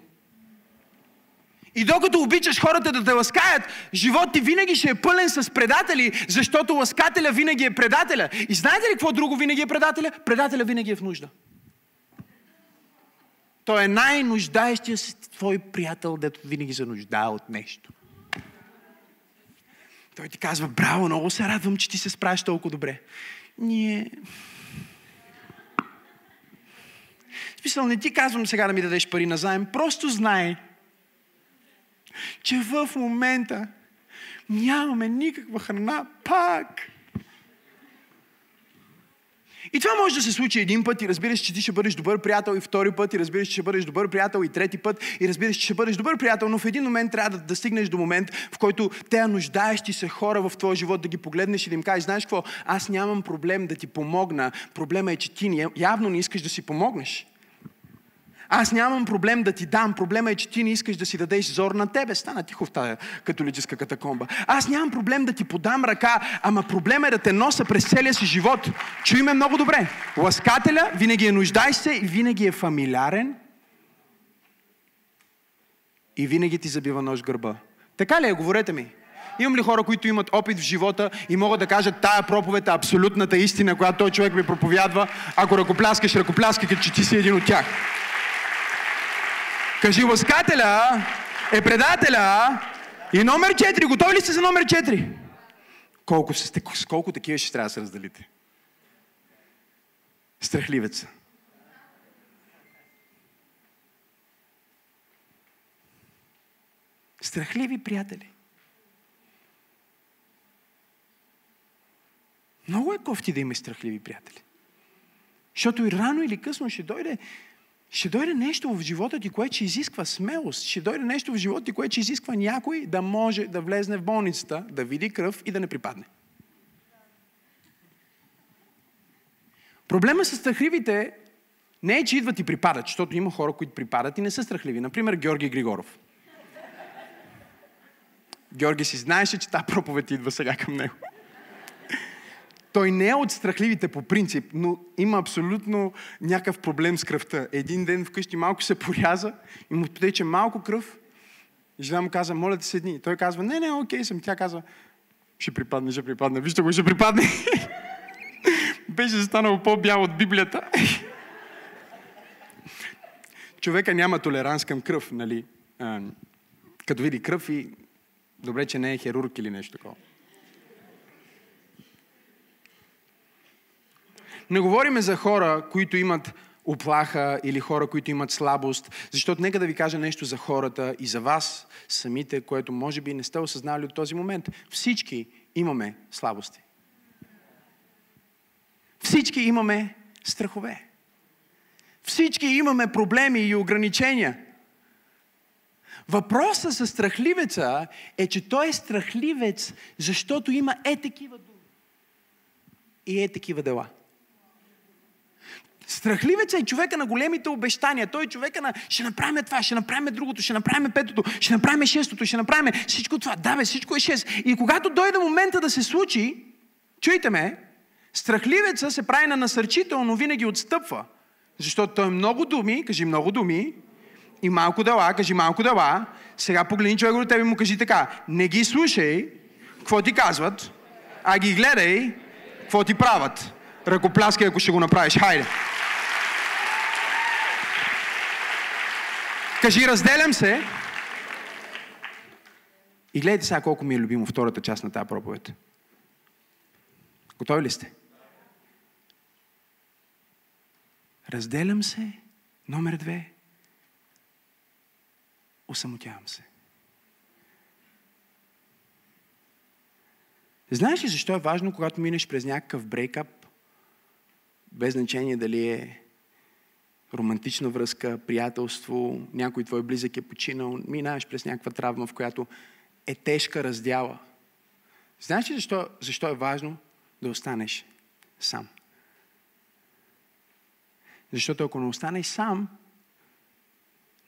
И докато обичаш хората да те ласкаят, живот ти винаги ще е пълен с предатели, защото ласкателя винаги е предателя. И знаете ли какво друго винаги е предателя? Предателя винаги е в нужда. Той е най-нуждаещия се твой приятел, дето винаги се нуждае от нещо. Той ти казва, браво, много се радвам, че ти се справиш толкова добре. Ние... Смисъл, не ти казвам сега да ми дадеш пари на заем, просто знай, че в момента нямаме никаква храна пак. И това може да се случи един път и разбираш, че ти ще бъдеш добър приятел и втори път и разбираш, че ще бъдеш добър приятел и трети път и разбираш, че ще бъдеш добър приятел, но в един момент трябва да, да стигнеш до момент, в който те нуждаещи се хора в твоя живот да ги погледнеш и да им кажеш, знаеш какво, аз нямам проблем да ти помогна, проблема е, че ти явно не искаш да си помогнеш. Аз нямам проблем да ти дам. Проблема е, че ти не искаш да си дадеш зор на тебе. Стана тихо в тази католическа катакомба. Аз нямам проблем да ти подам ръка, ама проблема е да те носа през целия си живот. Чуй ме много добре. Ласкателя винаги е нуждай се и винаги е фамилярен и винаги ти забива нож гърба. Така ли е? Говорете ми. Имам ли хора, които имат опит в живота и могат да кажат тая проповед е абсолютната истина, която той човек ми проповядва? Ако ръкопляскаш, ръкопляскай, че ти си един от тях. Кажи, ласкателя е предателя и номер 4. Готови ли сте за номер 4? Колко, сте, с колко такива ще трябва да се разделите? Страхливеца. Страхливи приятели. Много е кофти да има страхливи приятели. Защото и рано или късно ще дойде ще дойде нещо в живота ти, което ще изисква смелост. Ще дойде нещо в живота ти, което ще изисква някой да може да влезне в болницата, да види кръв и да не припадне. Проблема с страхливите не е, че идват и припадат, защото има хора, които припадат и не са страхливи. Например, Георги Григоров. Георги си знаеше, че тази проповед идва сега към него. Той не е от страхливите по принцип, но има абсолютно някакъв проблем с кръвта. Един ден вкъщи малко се поряза и му потече малко кръв. Жена му каза, моля те седни. Той казва, не, не, окей съм. Тя казва, ще припадне, ще припадне. Вижте го, ще припадне. Беше станал по-бял от Библията. Човека няма толеранс към кръв, нали? А, като види кръв и добре, че не е хирург или нещо такова. Не говориме за хора, които имат оплаха или хора, които имат слабост. Защото нека да ви кажа нещо за хората и за вас самите, което може би не сте осъзнали от този момент. Всички имаме слабости. Всички имаме страхове. Всички имаме проблеми и ограничения. Въпросът с страхливеца е, че той е страхливец, защото има е такива думи и е такива дела. Страхливеца е човека на големите обещания. Той е човека на ще направим това, ще направим другото, ще направим петото, ще направим шестото, ще направим всичко това. Да, бе, всичко е шест. И когато дойде момента да се случи, чуйте ме, страхливеца се прави на насърчител, но винаги отстъпва. Защото той е много думи, кажи много думи, и малко дела, кажи малко дела. Сега погледни човека до тебе и му кажи така, не ги слушай, какво ти казват, а ги гледай, какво ти правят. Ръкопляскай, ако ще го направиш. Хайде! Кажи, разделям се И гледайте сега колко ми е любимо втората част на тази проповед. Готови ли сте? Разделям се. Номер две. Осамотявам се. Знаеш ли защо е важно, когато минеш през някакъв брейкап, без значение дали е романтична връзка, приятелство, някой твой близък е починал, минаваш през някаква травма, в която е тежка раздяла. Знаеш ли защо, защо е важно да останеш сам? Защото ако не останеш сам,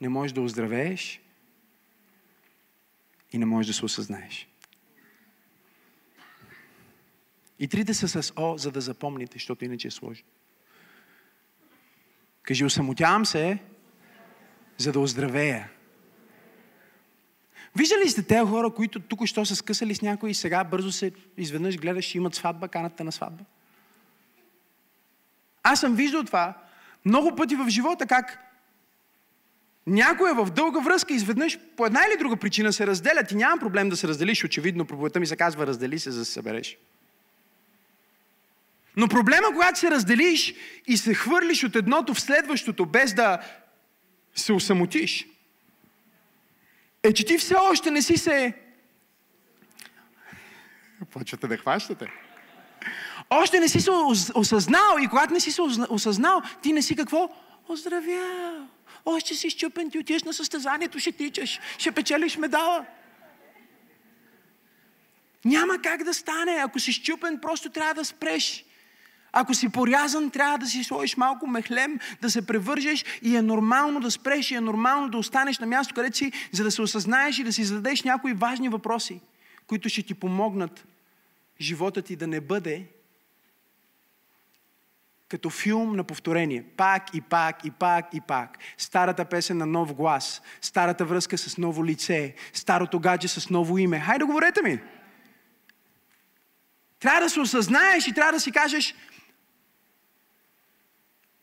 не можеш да оздравееш и не можеш да се осъзнаеш. И трите са с О, за да запомните, защото иначе е сложно. Кажи, осамотявам се, за да оздравея. Виждали сте тези хора, които тук що са скъсали с някой и сега бързо се изведнъж гледаш, имат сватба, каната на сватба? Аз съм виждал това много пъти в живота, как някой е в дълга връзка, изведнъж по една или друга причина се разделят и нямам проблем да се разделиш, очевидно проповедта ми се казва раздели се, за да се събереш. Но проблема, когато се разделиш и се хвърлиш от едното в следващото, без да се усамотиш, е, че ти все още не си се... Почвате да хващате. Още не си се осъзнал и когато не си се осъзнал, ти не си какво? Оздравял. Още си щупен, ти отиеш на състезанието, ще тичаш, ще печелиш медала. Няма как да стане. Ако си щупен, просто трябва да спреш. Ако си порязан, трябва да си сложиш малко мехлем, да се превържеш и е нормално да спреш и е нормално да останеш на място, където си, за да се осъзнаеш и да си зададеш някои важни въпроси, които ще ти помогнат живота ти да не бъде като филм на повторение. Пак и пак и пак и пак. Старата песен на нов глас, старата връзка с ново лице, старото гадже с ново име. Хайде, говорете ми! Трябва да се осъзнаеш и трябва да си кажеш,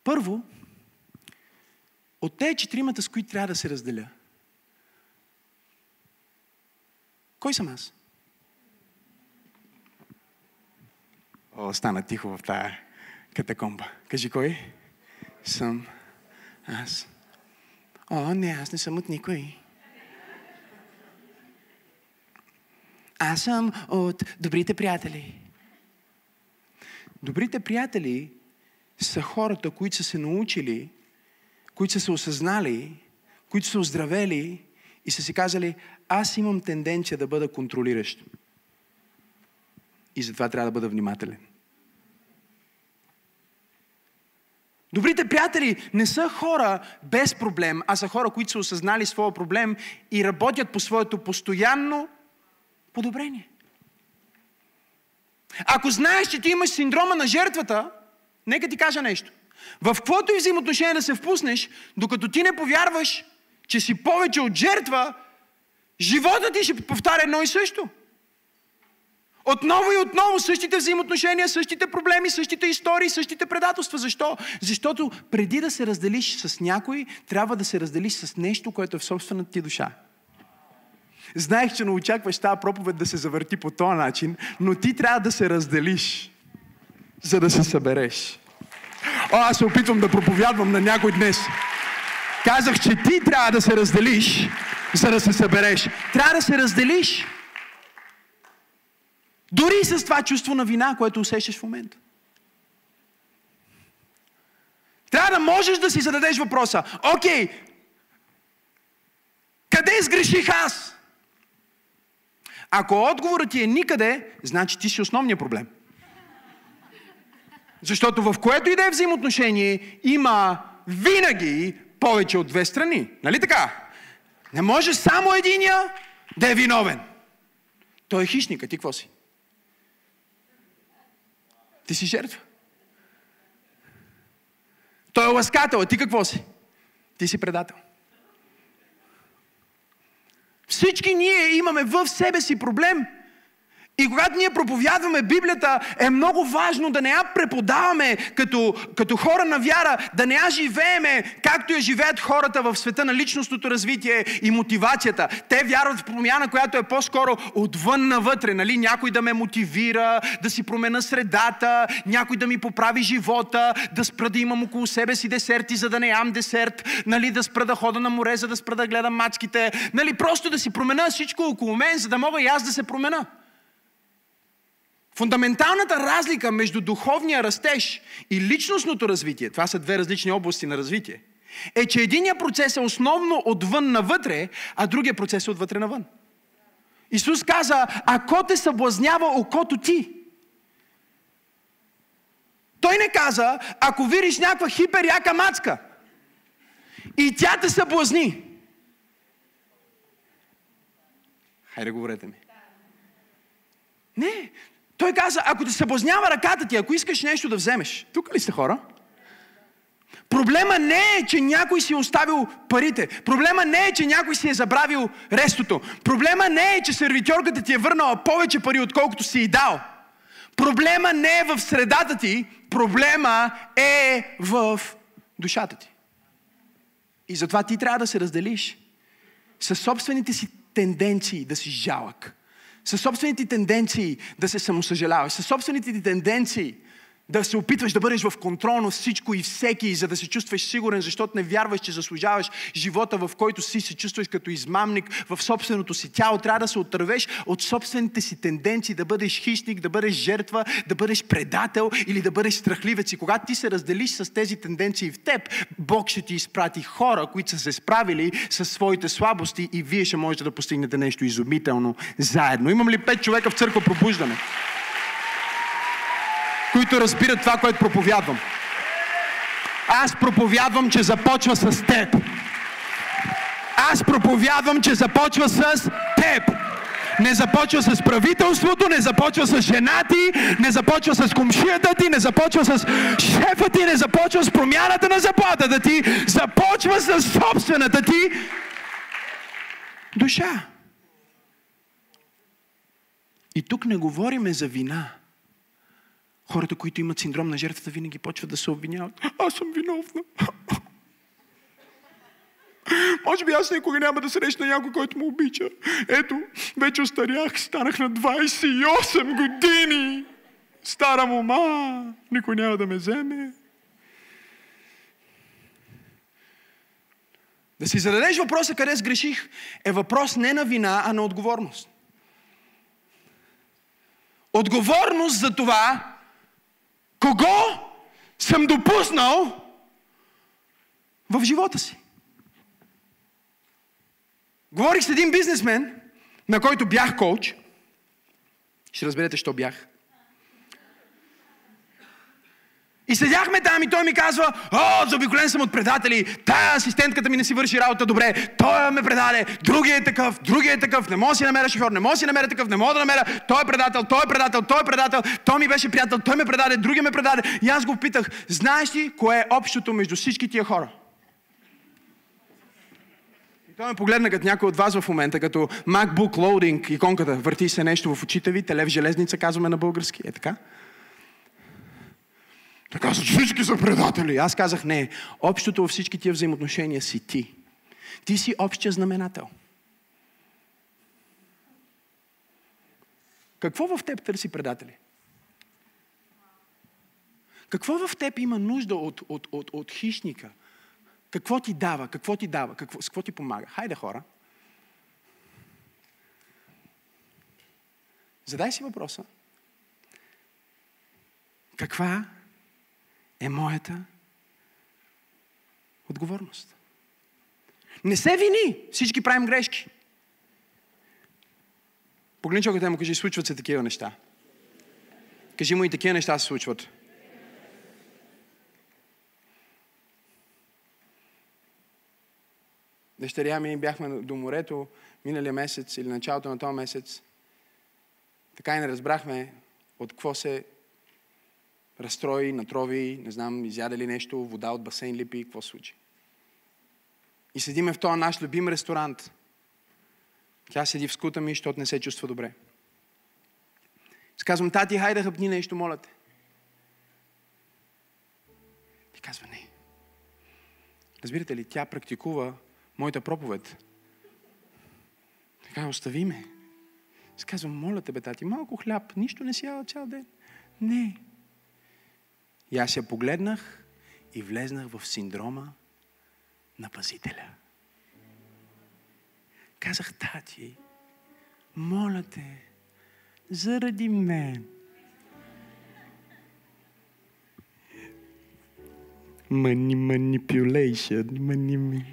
първо, от тези четиримата, с които трябва да се разделя, кой съм аз? О, стана тихо в тая катакомба. Кажи кой? Съм аз. О, не, аз не съм от никой. Аз съм от добрите приятели. Добрите приятели са хората, които са се научили, които са се осъзнали, които са оздравели и са си казали, аз имам тенденция да бъда контролиращ. И затова трябва да бъда внимателен. Добрите приятели не са хора без проблем, а са хора, които са осъзнали своя проблем и работят по своето постоянно подобрение. Ако знаеш, че ти имаш синдрома на жертвата, Нека ти кажа нещо. В каквото и взаимоотношение да се впуснеш, докато ти не повярваш, че си повече от жертва, живота ти ще повтаря едно и също. Отново и отново същите взаимоотношения, същите проблеми, същите истории, същите предателства. Защо? Защото преди да се разделиш с някой, трябва да се разделиш с нещо, което е в собствената ти душа. Знаех, че не очакваш тази проповед да се завърти по този начин, но ти трябва да се разделиш за да се събереш. О, аз се опитвам да проповядвам на някой днес. Казах, че ти трябва да се разделиш, за да се събереш. Трябва да се разделиш. Дори с това чувство на вина, което усещаш в момента. Трябва да можеш да си зададеш въпроса. Окей, къде сгреших аз? Ако отговорът ти е никъде, значи ти си основният проблем. Защото в което и да е взаимоотношение има винаги повече от две страни. Нали така? Не може само единия да е виновен. Той е хищник, а ти какво си? Ти си жертва. Той е ласкател, а ти какво си? Ти си предател. Всички ние имаме в себе си проблем И когато ние проповядваме Библията, е много важно да не я преподаваме като, като хора на вяра, да не я живееме както я живеят хората в света на личностното развитие и мотивацията. Те вярват в промяна, която е по-скоро отвън навътре. Нали? Някой да ме мотивира, да си промена средата, някой да ми поправи живота, да спра да имам около себе си десерти, за да не ям десерт, нали? да спра да хода на море, за да спра да гледам мацките. Нали? Просто да си промена всичко около мен, за да мога и аз да се промена. Фундаменталната разлика между духовния растеж и личностното развитие, това са две различни области на развитие, е, че единия процес е основно отвън навътре, а другия процес е отвътре навън. Исус каза, ако те съблазнява окото ти, той не каза, ако видиш някаква хиперяка мацка и тя те съблазни. Хайде, говорете ми. Не, той каза, ако те съблазнява ръката ти, ако искаш нещо да вземеш. Тук ли сте хора? Проблема не е, че някой си е оставил парите. Проблема не е, че някой си е забравил рестото. Проблема не е, че сервитьорката ти е върнала повече пари, отколкото си и дал. Проблема не е в средата ти, проблема е в душата ти. И затова ти трябва да се разделиш със собствените си тенденции да си жалък със собствените тенденции да се самосъжаляваш, със собствените ти тенденции да се опитваш да бъдеш в контрол на всичко и всеки, за да се чувстваш сигурен, защото не вярваш, че заслужаваш живота, в който си се чувстваш като измамник в собственото си тяло. Трябва да се отървеш от собствените си тенденции, да бъдеш хищник, да бъдеш жертва, да бъдеш предател или да бъдеш страхливец. И когато ти се разделиш с тези тенденции в теб, Бог ще ти изпрати хора, които са се справили с своите слабости и вие ще можете да постигнете нещо изумително заедно. Имам ли пет човека в църква пробуждане? Които разбират това, което проповядвам. Аз проповядвам, че започва с теб. Аз проповядвам, че започва с теб. Не започва с правителството, не започва с жена ти, не започва с комшията ти, не започва с шефа ти, не започва с промяната на заплатата ти, започва с собствената ти душа. И тук не говориме за вина. Хората, които имат синдром на жертвата, винаги почват да се обвиняват. Аз съм виновна. Може би аз никога няма да срещна някой, който му обича. Ето, вече остарях, станах на 28 години. Стара мома, никой няма да ме вземе. Да си зададеш въпроса къде сгреших е въпрос не на вина, а на отговорност. Отговорност за това Кого съм допуснал в живота си? Говорих с един бизнесмен, на който бях коуч. Ще разберете, що бях. И седяхме там и той ми казва, о, заобиколен съм от предатели, тая асистентката ми не си върши работа добре, той ме предаде, другия е такъв, другия е такъв, не мога да си намеря шофьор, не мога да си намеря такъв, не мога да намеря, той е предател, той е предател, той е предател, той ми беше приятел, той ме предаде, другия ме предаде. И аз го питах, знаеш ли кое е общото между всички тия хора? И той ме погледна като някой от вас в момента, като MacBook Loading, иконката, върти се нещо в очите ви, телев железница, казваме на български, е така? Те казват, всички са предатели. Аз казах, не. Общото във всички тия взаимоотношения си ти. Ти си общия знаменател. Какво в теб търси предатели? Какво в теб има нужда от, от, от, от хищника? Какво ти дава? Какво ти дава? Какво, с какво ти помага? Хайде, хора. Задай си въпроса. Каква е моята отговорност. Не се вини. Всички правим грешки. Погледни човекът му кажи, случват се такива неща. Кажи му и такива неща се случват. Дъщеря ми бяхме до морето миналия месец или началото на този месец. Така и не разбрахме от какво се разстрои, натрови, не знам, изяде ли нещо, вода от басейн липи, какво случи. И седиме в този наш любим ресторант. Тя седи в скута ми, защото не се чувства добре. Казвам, тати, хайде хъпни нещо, моля те. Ти казва, не. Разбирате ли, тя практикува моята проповед. Така, остави ме. Аз моля те, бе, тати, малко хляб, нищо не си яла цял ден. Не. И аз я погледнах и влезнах в синдрома на пазителя. Казах, тати, моля те, заради мен. Money manipulation, money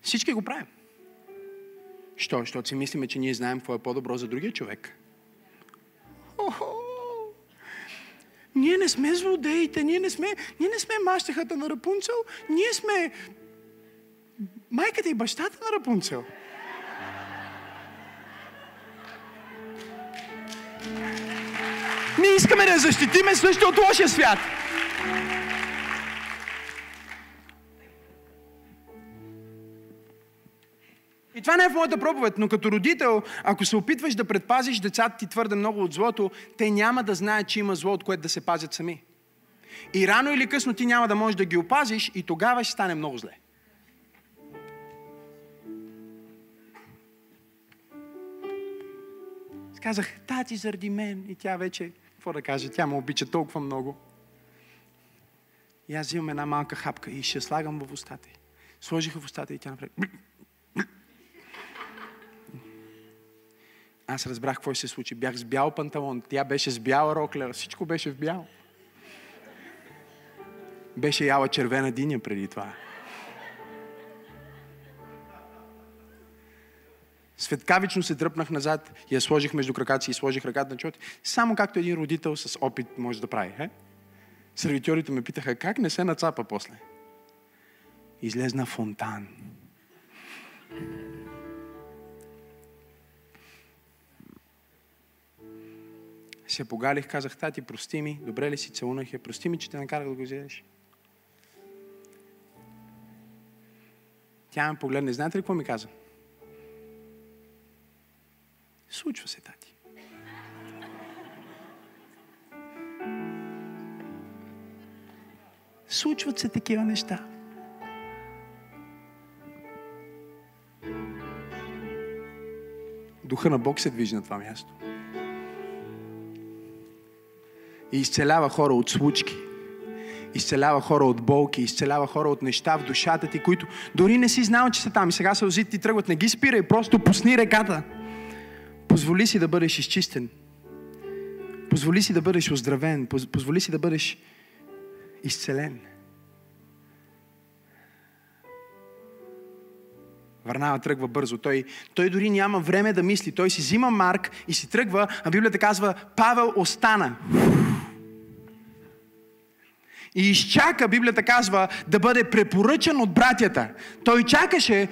Всички го правим. Що? Защото си мислиме, че ние знаем какво е по-добро за другия човек. Ние не сме злодеите, ние не сме, ние не сме мащехата на Рапунцел, ние сме майката и бащата на Рапунцел. Ние искаме да защитиме също от лошия свят. И това не е в моята проповед, но като родител, ако се опитваш да предпазиш децата ти твърде много от злото, те няма да знаят, че има зло, от което да се пазят сами. И рано или късно ти няма да можеш да ги опазиш и тогава ще стане много зле. Казах, тати заради мен. И тя вече, какво да каже, тя ме обича толкова много. И аз взимам една малка хапка и ще слагам в устата. Сложих в устата и тя направи. Аз разбрах какво се случи. Бях с бял панталон, тя беше с бяла рокля, всичко беше в бял. Беше яла червена диня преди това. Светкавично се дръпнах назад и я сложих между краката си и сложих ръката на чоти. Само както един родител с опит може да прави. Е? Сервитьорите ме питаха, как не се нацапа после? Излезна фонтан. Се погалих, казах, тати, прости ми, добре ли си, целунах я, прости ми, че те накарах да го вземеш. Тя ме погледне, знаете ли какво ми каза? Случва се, тати. Случват се такива неща. Духа на Бог се движи на това място. И изцелява хора от случки. Изцелява хора от болки, изцелява хора от неща в душата ти, които дори не си знал, че са там. И сега сълзите ти тръгват. Не ги спирай, просто пусни реката. Позволи си да бъдеш изчистен. Позволи си да бъдеш оздравен. Позволи си да бъдеш изцелен. Върнава тръгва бързо. Той, той дори няма време да мисли. Той си взима Марк и си тръгва, а Библията казва, Павел остана. И изчака, Библията казва, да бъде препоръчан от братята. Той чакаше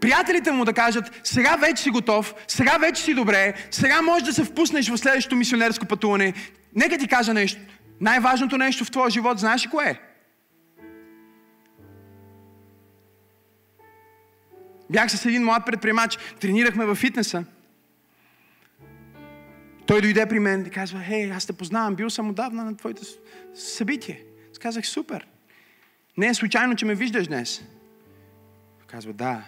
приятелите му да кажат, сега вече си готов, сега вече си добре, сега можеш да се впуснеш в следващото мисионерско пътуване. Нека ти кажа нещо. Най-важното нещо в твоя живот, знаеш ли кое е? Бях с един млад предприемач, тренирахме във фитнеса. Той дойде при мен и казва, хей, аз те познавам, бил съм отдавна на твоите събитие. Аз казах, супер. Не е случайно, че ме виждаш днес. Казва, да.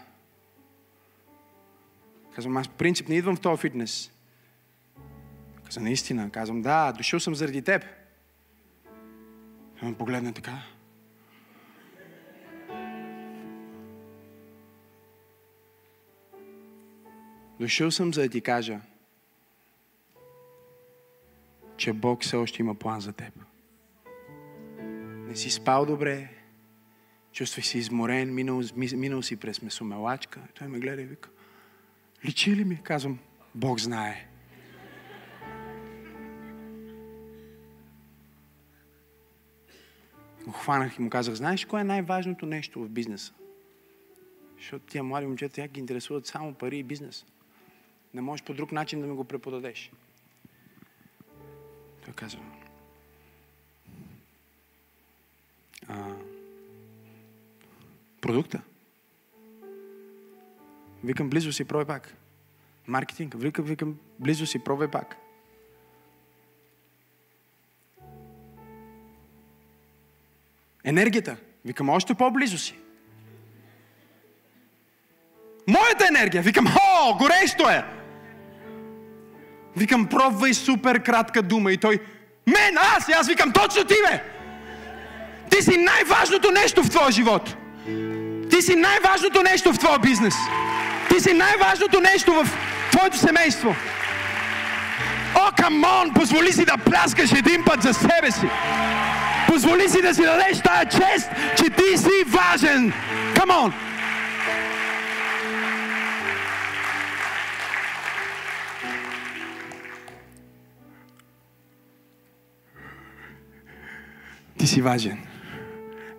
Казвам, аз принцип не идвам в този фитнес. Каза, наистина. Казвам, да, дошъл съм заради теб. Ме погледна така. Дошъл съм за да ти кажа, че Бог все още има план за теб. Не си спал добре, чувствай се изморен, минал, минал си през месомелачка. Той ме гледа и вика, личи ли ми? Казвам, Бог знае. Го хванах и му казах, знаеш кое е най-важното нещо в бизнеса? Защото тия млади момчета, тя ги интересуват само пари и бизнес. Не можеш по друг начин да ми го преподадеш. Той казва, а, продукта. Викам, близо си, прой пак. Маркетинг. Викам, викам, близо си, пробвай пак. Енергията. Викам, още по-близо си. Моята енергия. Викам, о, горещо е! Викам, пробвай супер кратка дума. И той, мен, аз, и аз викам, точно ти, бе! Ти си най-важното нещо в твоя живот. Ти си най-важното нещо в твоя бизнес. Ти си най-важното нещо в твоето семейство. О, камон, позволи си да пляскаш един път за себе си. Позволи си да си дадеш тая чест, че ти си важен. Камон! Ти си важен.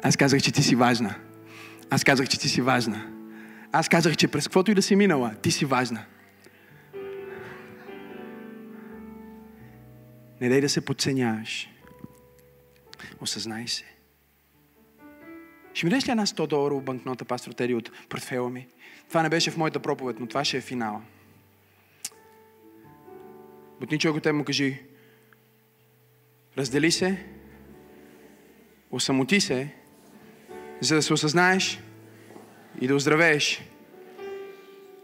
Аз казах, че ти си важна. Аз казах, че ти си важна. Аз казах, че през каквото и да си минала, ти си важна. Не дай да се подценяваш. Осъзнай се. Ще ми дадеш ли една 100 доларова банкнота, пастор Теди, от портфела ми? Това не беше в моята проповед, но това ще е финала. Бутни човек те му кажи, раздели се, осамоти се, за да се осъзнаеш и да оздравееш.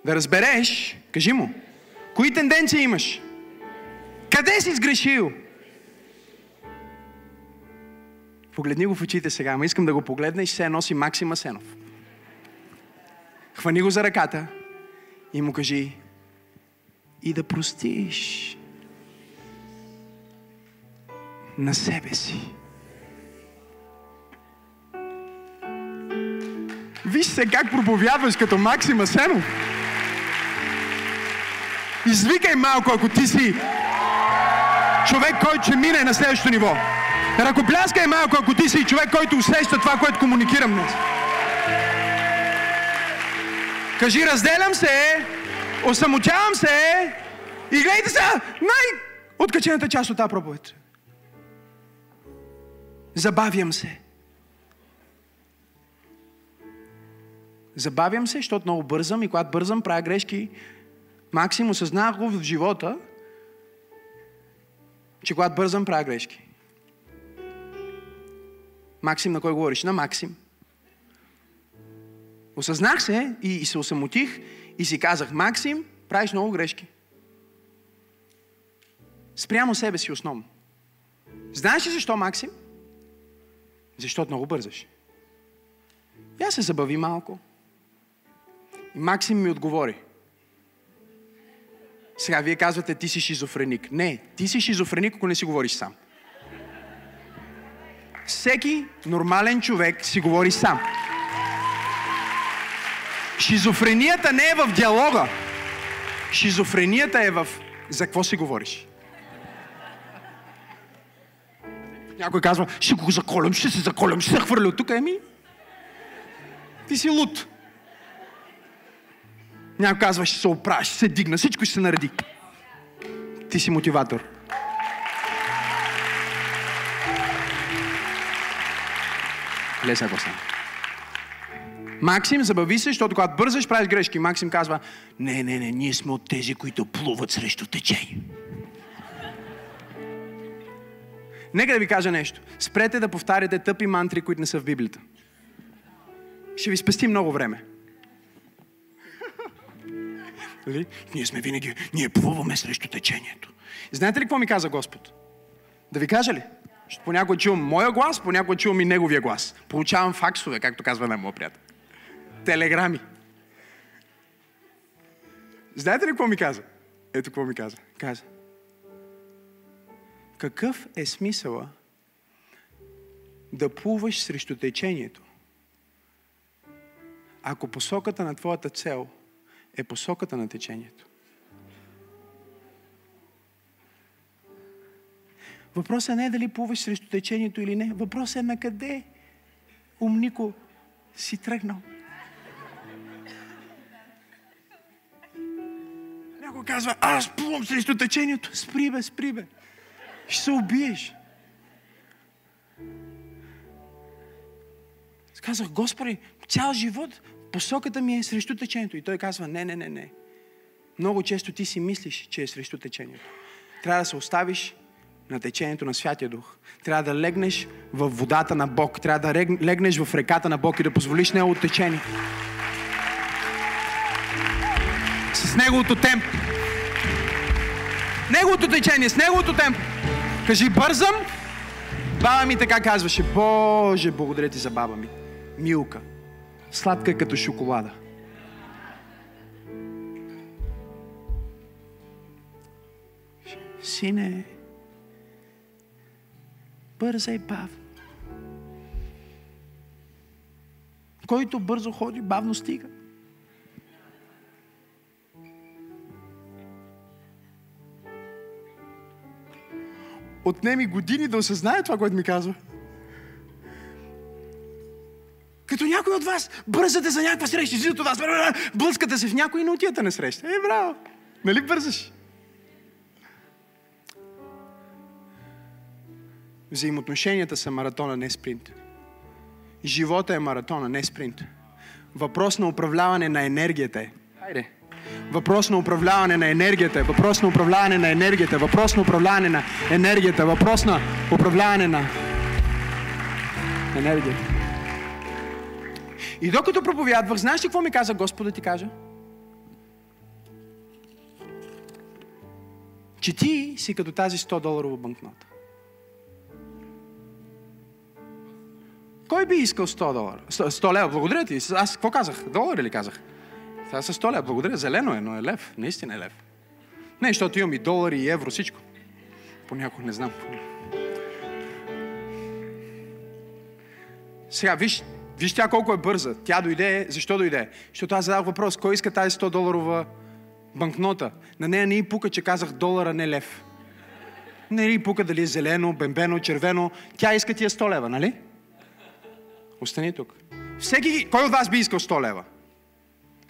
Да разбереш, кажи му, кои тенденции имаш? Къде си сгрешил? Погледни го в очите сега, ама искам да го погледнеш, се носи Максим Асенов. Хвани го за ръката и му кажи и да простиш на себе си. Виж се как проповядваш като Максим Асенов. Извикай малко, ако ти си човек, който ще мине на следващото ниво. Ръкопляскай малко, ако ти си човек, който усеща това, което комуникирам днес. Кажи, разделям се, осамотявам се и гледайте сега най-откачената част от тази проповед. Забавям се. Забавям се, защото много бързам и когато бързам, правя грешки. Максим осъзнах го в живота, че когато бързам, правя грешки. Максим, на кой говориш? На Максим. Осъзнах се и, и се осамотих и си казах, Максим, правиш много грешки. Спрямо себе си основно. Знаеш ли защо, Максим? Защото много бързаш. Я се забави малко. И Максим ми отговори. Сега вие казвате, ти си шизофреник. Не, ти си шизофреник, ако не си говориш сам. Всеки нормален човек си говори сам. Шизофренията не е в диалога. Шизофренията е в за какво си говориш. Някой казва, ще го заколям, ще се заколям, ще се хвърля от тук. Еми, ти си луд. Някой казва, ще се оправя, ще се дигна, всичко ще се нареди. Ти си мотиватор. Леса го стане. Максим, забави се, защото когато бързаш, правиш грешки. Максим казва, не, не, не, ние сме от тези, които плуват срещу течение. Нека да ви кажа нещо. Спрете да повтаряте тъпи мантри, които не са в Библията. Ще ви спести много време. Нали? Ние сме винаги, ние плуваме срещу течението. Знаете ли какво ми каза Господ? Да ви кажа ли? Защото понякога чувам моя глас, понякога чувам и неговия глас. Получавам факсове, както казва на моя приятел. Телеграми. Знаете ли какво ми каза? Ето какво ми каза. Каза. Какъв е смисъла да плуваш срещу течението, ако посоката на твоята цел е посоката на течението? Въпросът не е дали плуваш срещу течението или не. Въпросът е на къде, умнико, си тръгнал. Някой казва, аз плувам срещу течението. Спри бе, спри бе. Ще се убиеш. Казах, Господи, цял живот посоката ми е срещу течението. И той казва, не, не, не, не. Много често ти си мислиш, че е срещу течението. Трябва да се оставиш на течението на Святия Дух. Трябва да легнеш в водата на Бог. Трябва да легнеш в реката на Бог и да позволиш Неговото течение. С Неговото темп. Неговото течение, с Неговото темп. Кажи, бързам. Баба ми така казваше. Боже, благодаря ти за баба ми. Милка. Сладка е като шоколада. Сине, бързай бавно. Който бързо ходи, бавно стига. Отнеми години да осъзнае това, което ми казва. Като някой от вас бързате за някаква среща, излизат от вас, блъскате се в някой и не отивате на среща. Е, браво! Нали бързаш? Взаимоотношенията са маратона, не спринт. Живота е маратона, не спринт. Въпрос на управляване на енергията е. Хайде. Въпрос на управляване на енергията е. Въпрос на управляване на енергията. Въпрос на управляване на енергията. Въпрос на управляване на енергията. И докато проповядвах, знаеш ли какво ми каза Господа ти кажа? Че ти си като тази 100 доларова банкнота. Кой би искал 100 долара? 100, 100 лева, благодаря ти. Аз какво казах? Долар ли казах? Това са 100 лева, благодаря. Зелено е, но е лев. Наистина е лев. Не, защото имам и долари, и евро, всичко. Понякога не знам. Сега, виж, виж тя колко е бърза. Тя дойде, защо дойде? Защото аз задах въпрос, кой иска тази 100 доларова банкнота? На нея не и пука, че казах долара, не лев. Не и пука дали е зелено, бембено, червено. Тя иска тия 100 лева, нали? Остани тук. Всеки, кой от вас би искал 100 лева?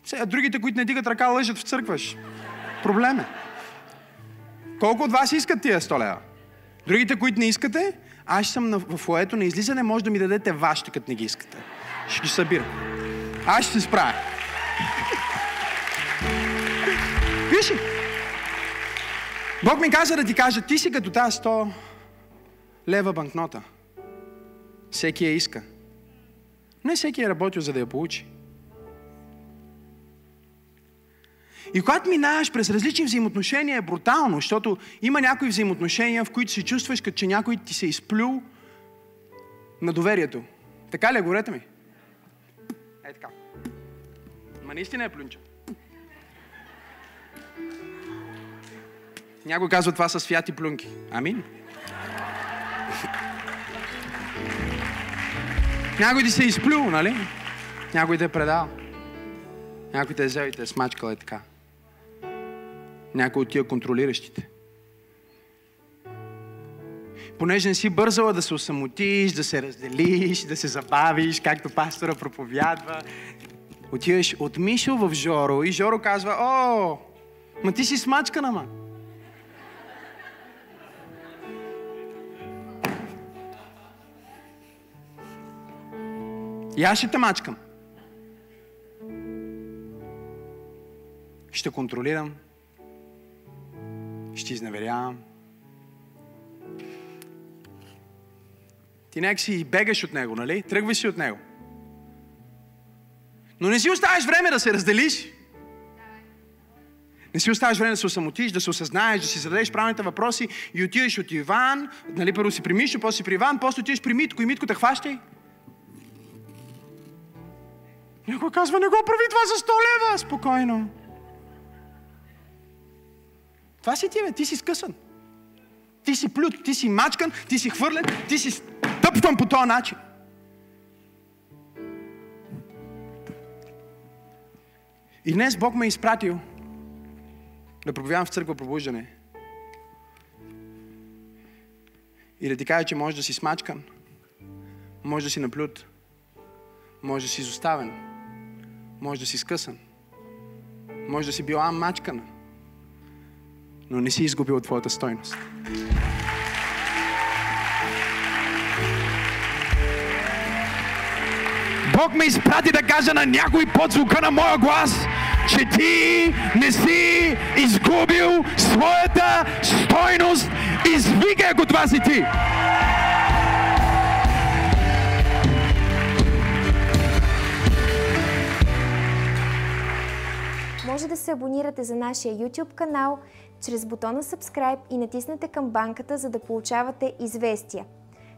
Сега, другите, които не дигат ръка, лъжат в църкваш. Проблем е. Колко от вас искат тия 100 лева? Другите, които не искате, аз съм в фоето на излизане, може да ми дадете вашите, като не ги искате. Ще ги събирам. Аз ще се справя. Виж? Бог ми каза да ти кажа, ти си като тази 100 лева банкнота. Всеки я иска. Не всеки е работил, за да я получи. И когато минаваш през различни взаимоотношения е брутално, защото има някои взаимоотношения, в които се чувстваш, като че някой ти се изплюл на доверието. Така ли е? Говорете ми. Е така. Ма наистина е плюнча. Някой казва това са святи плюнки. Амин. Някой ти се е изплюл, нали? Някой те е предал. Някой те е взел и те е смачкал е така. Някой от тия контролиращите. Понеже не си бързала да се осамотиш, да се разделиш, да се забавиш, както пастора проповядва, отиваш от Мишо в Жоро и Жоро казва, о, ма ти си смачкана, ма. И аз ще те мачкам. Ще контролирам. Ще изневерявам. Ти нека си бегаш от него, нали? Тръгваш си от него. Но не си оставаш време да се разделиш. Не си оставаш време да се осамотиш, да се осъзнаеш, да си зададеш правилните въпроси и отидеш от Иван, нали, първо си при Мишо, после си при Иван, после отидеш при Митко и Митко те хващай. Някой казва, не го прави това за 100 лева. Спокойно. Това си ти, бе. Ти си скъсан. Ти си плют, ти си мачкан, ти си хвърлен, ти си тъпван по този начин. И днес Бог ме е изпратил да проповядам в църква пробуждане. И да ти кажа, че може да си смачкан, може да си наплют, може да си изоставен, може да си скъсан, може да си била мачкана, но не си изгубил твоята стойност. Бог ме изпрати да кажа на някой под звука на моя глас, че ти не си изгубил своята стойност. Извикай, ако това си ти. Може да се абонирате за нашия YouTube канал чрез бутона Subscribe и натиснете камбанката, за да получавате известия.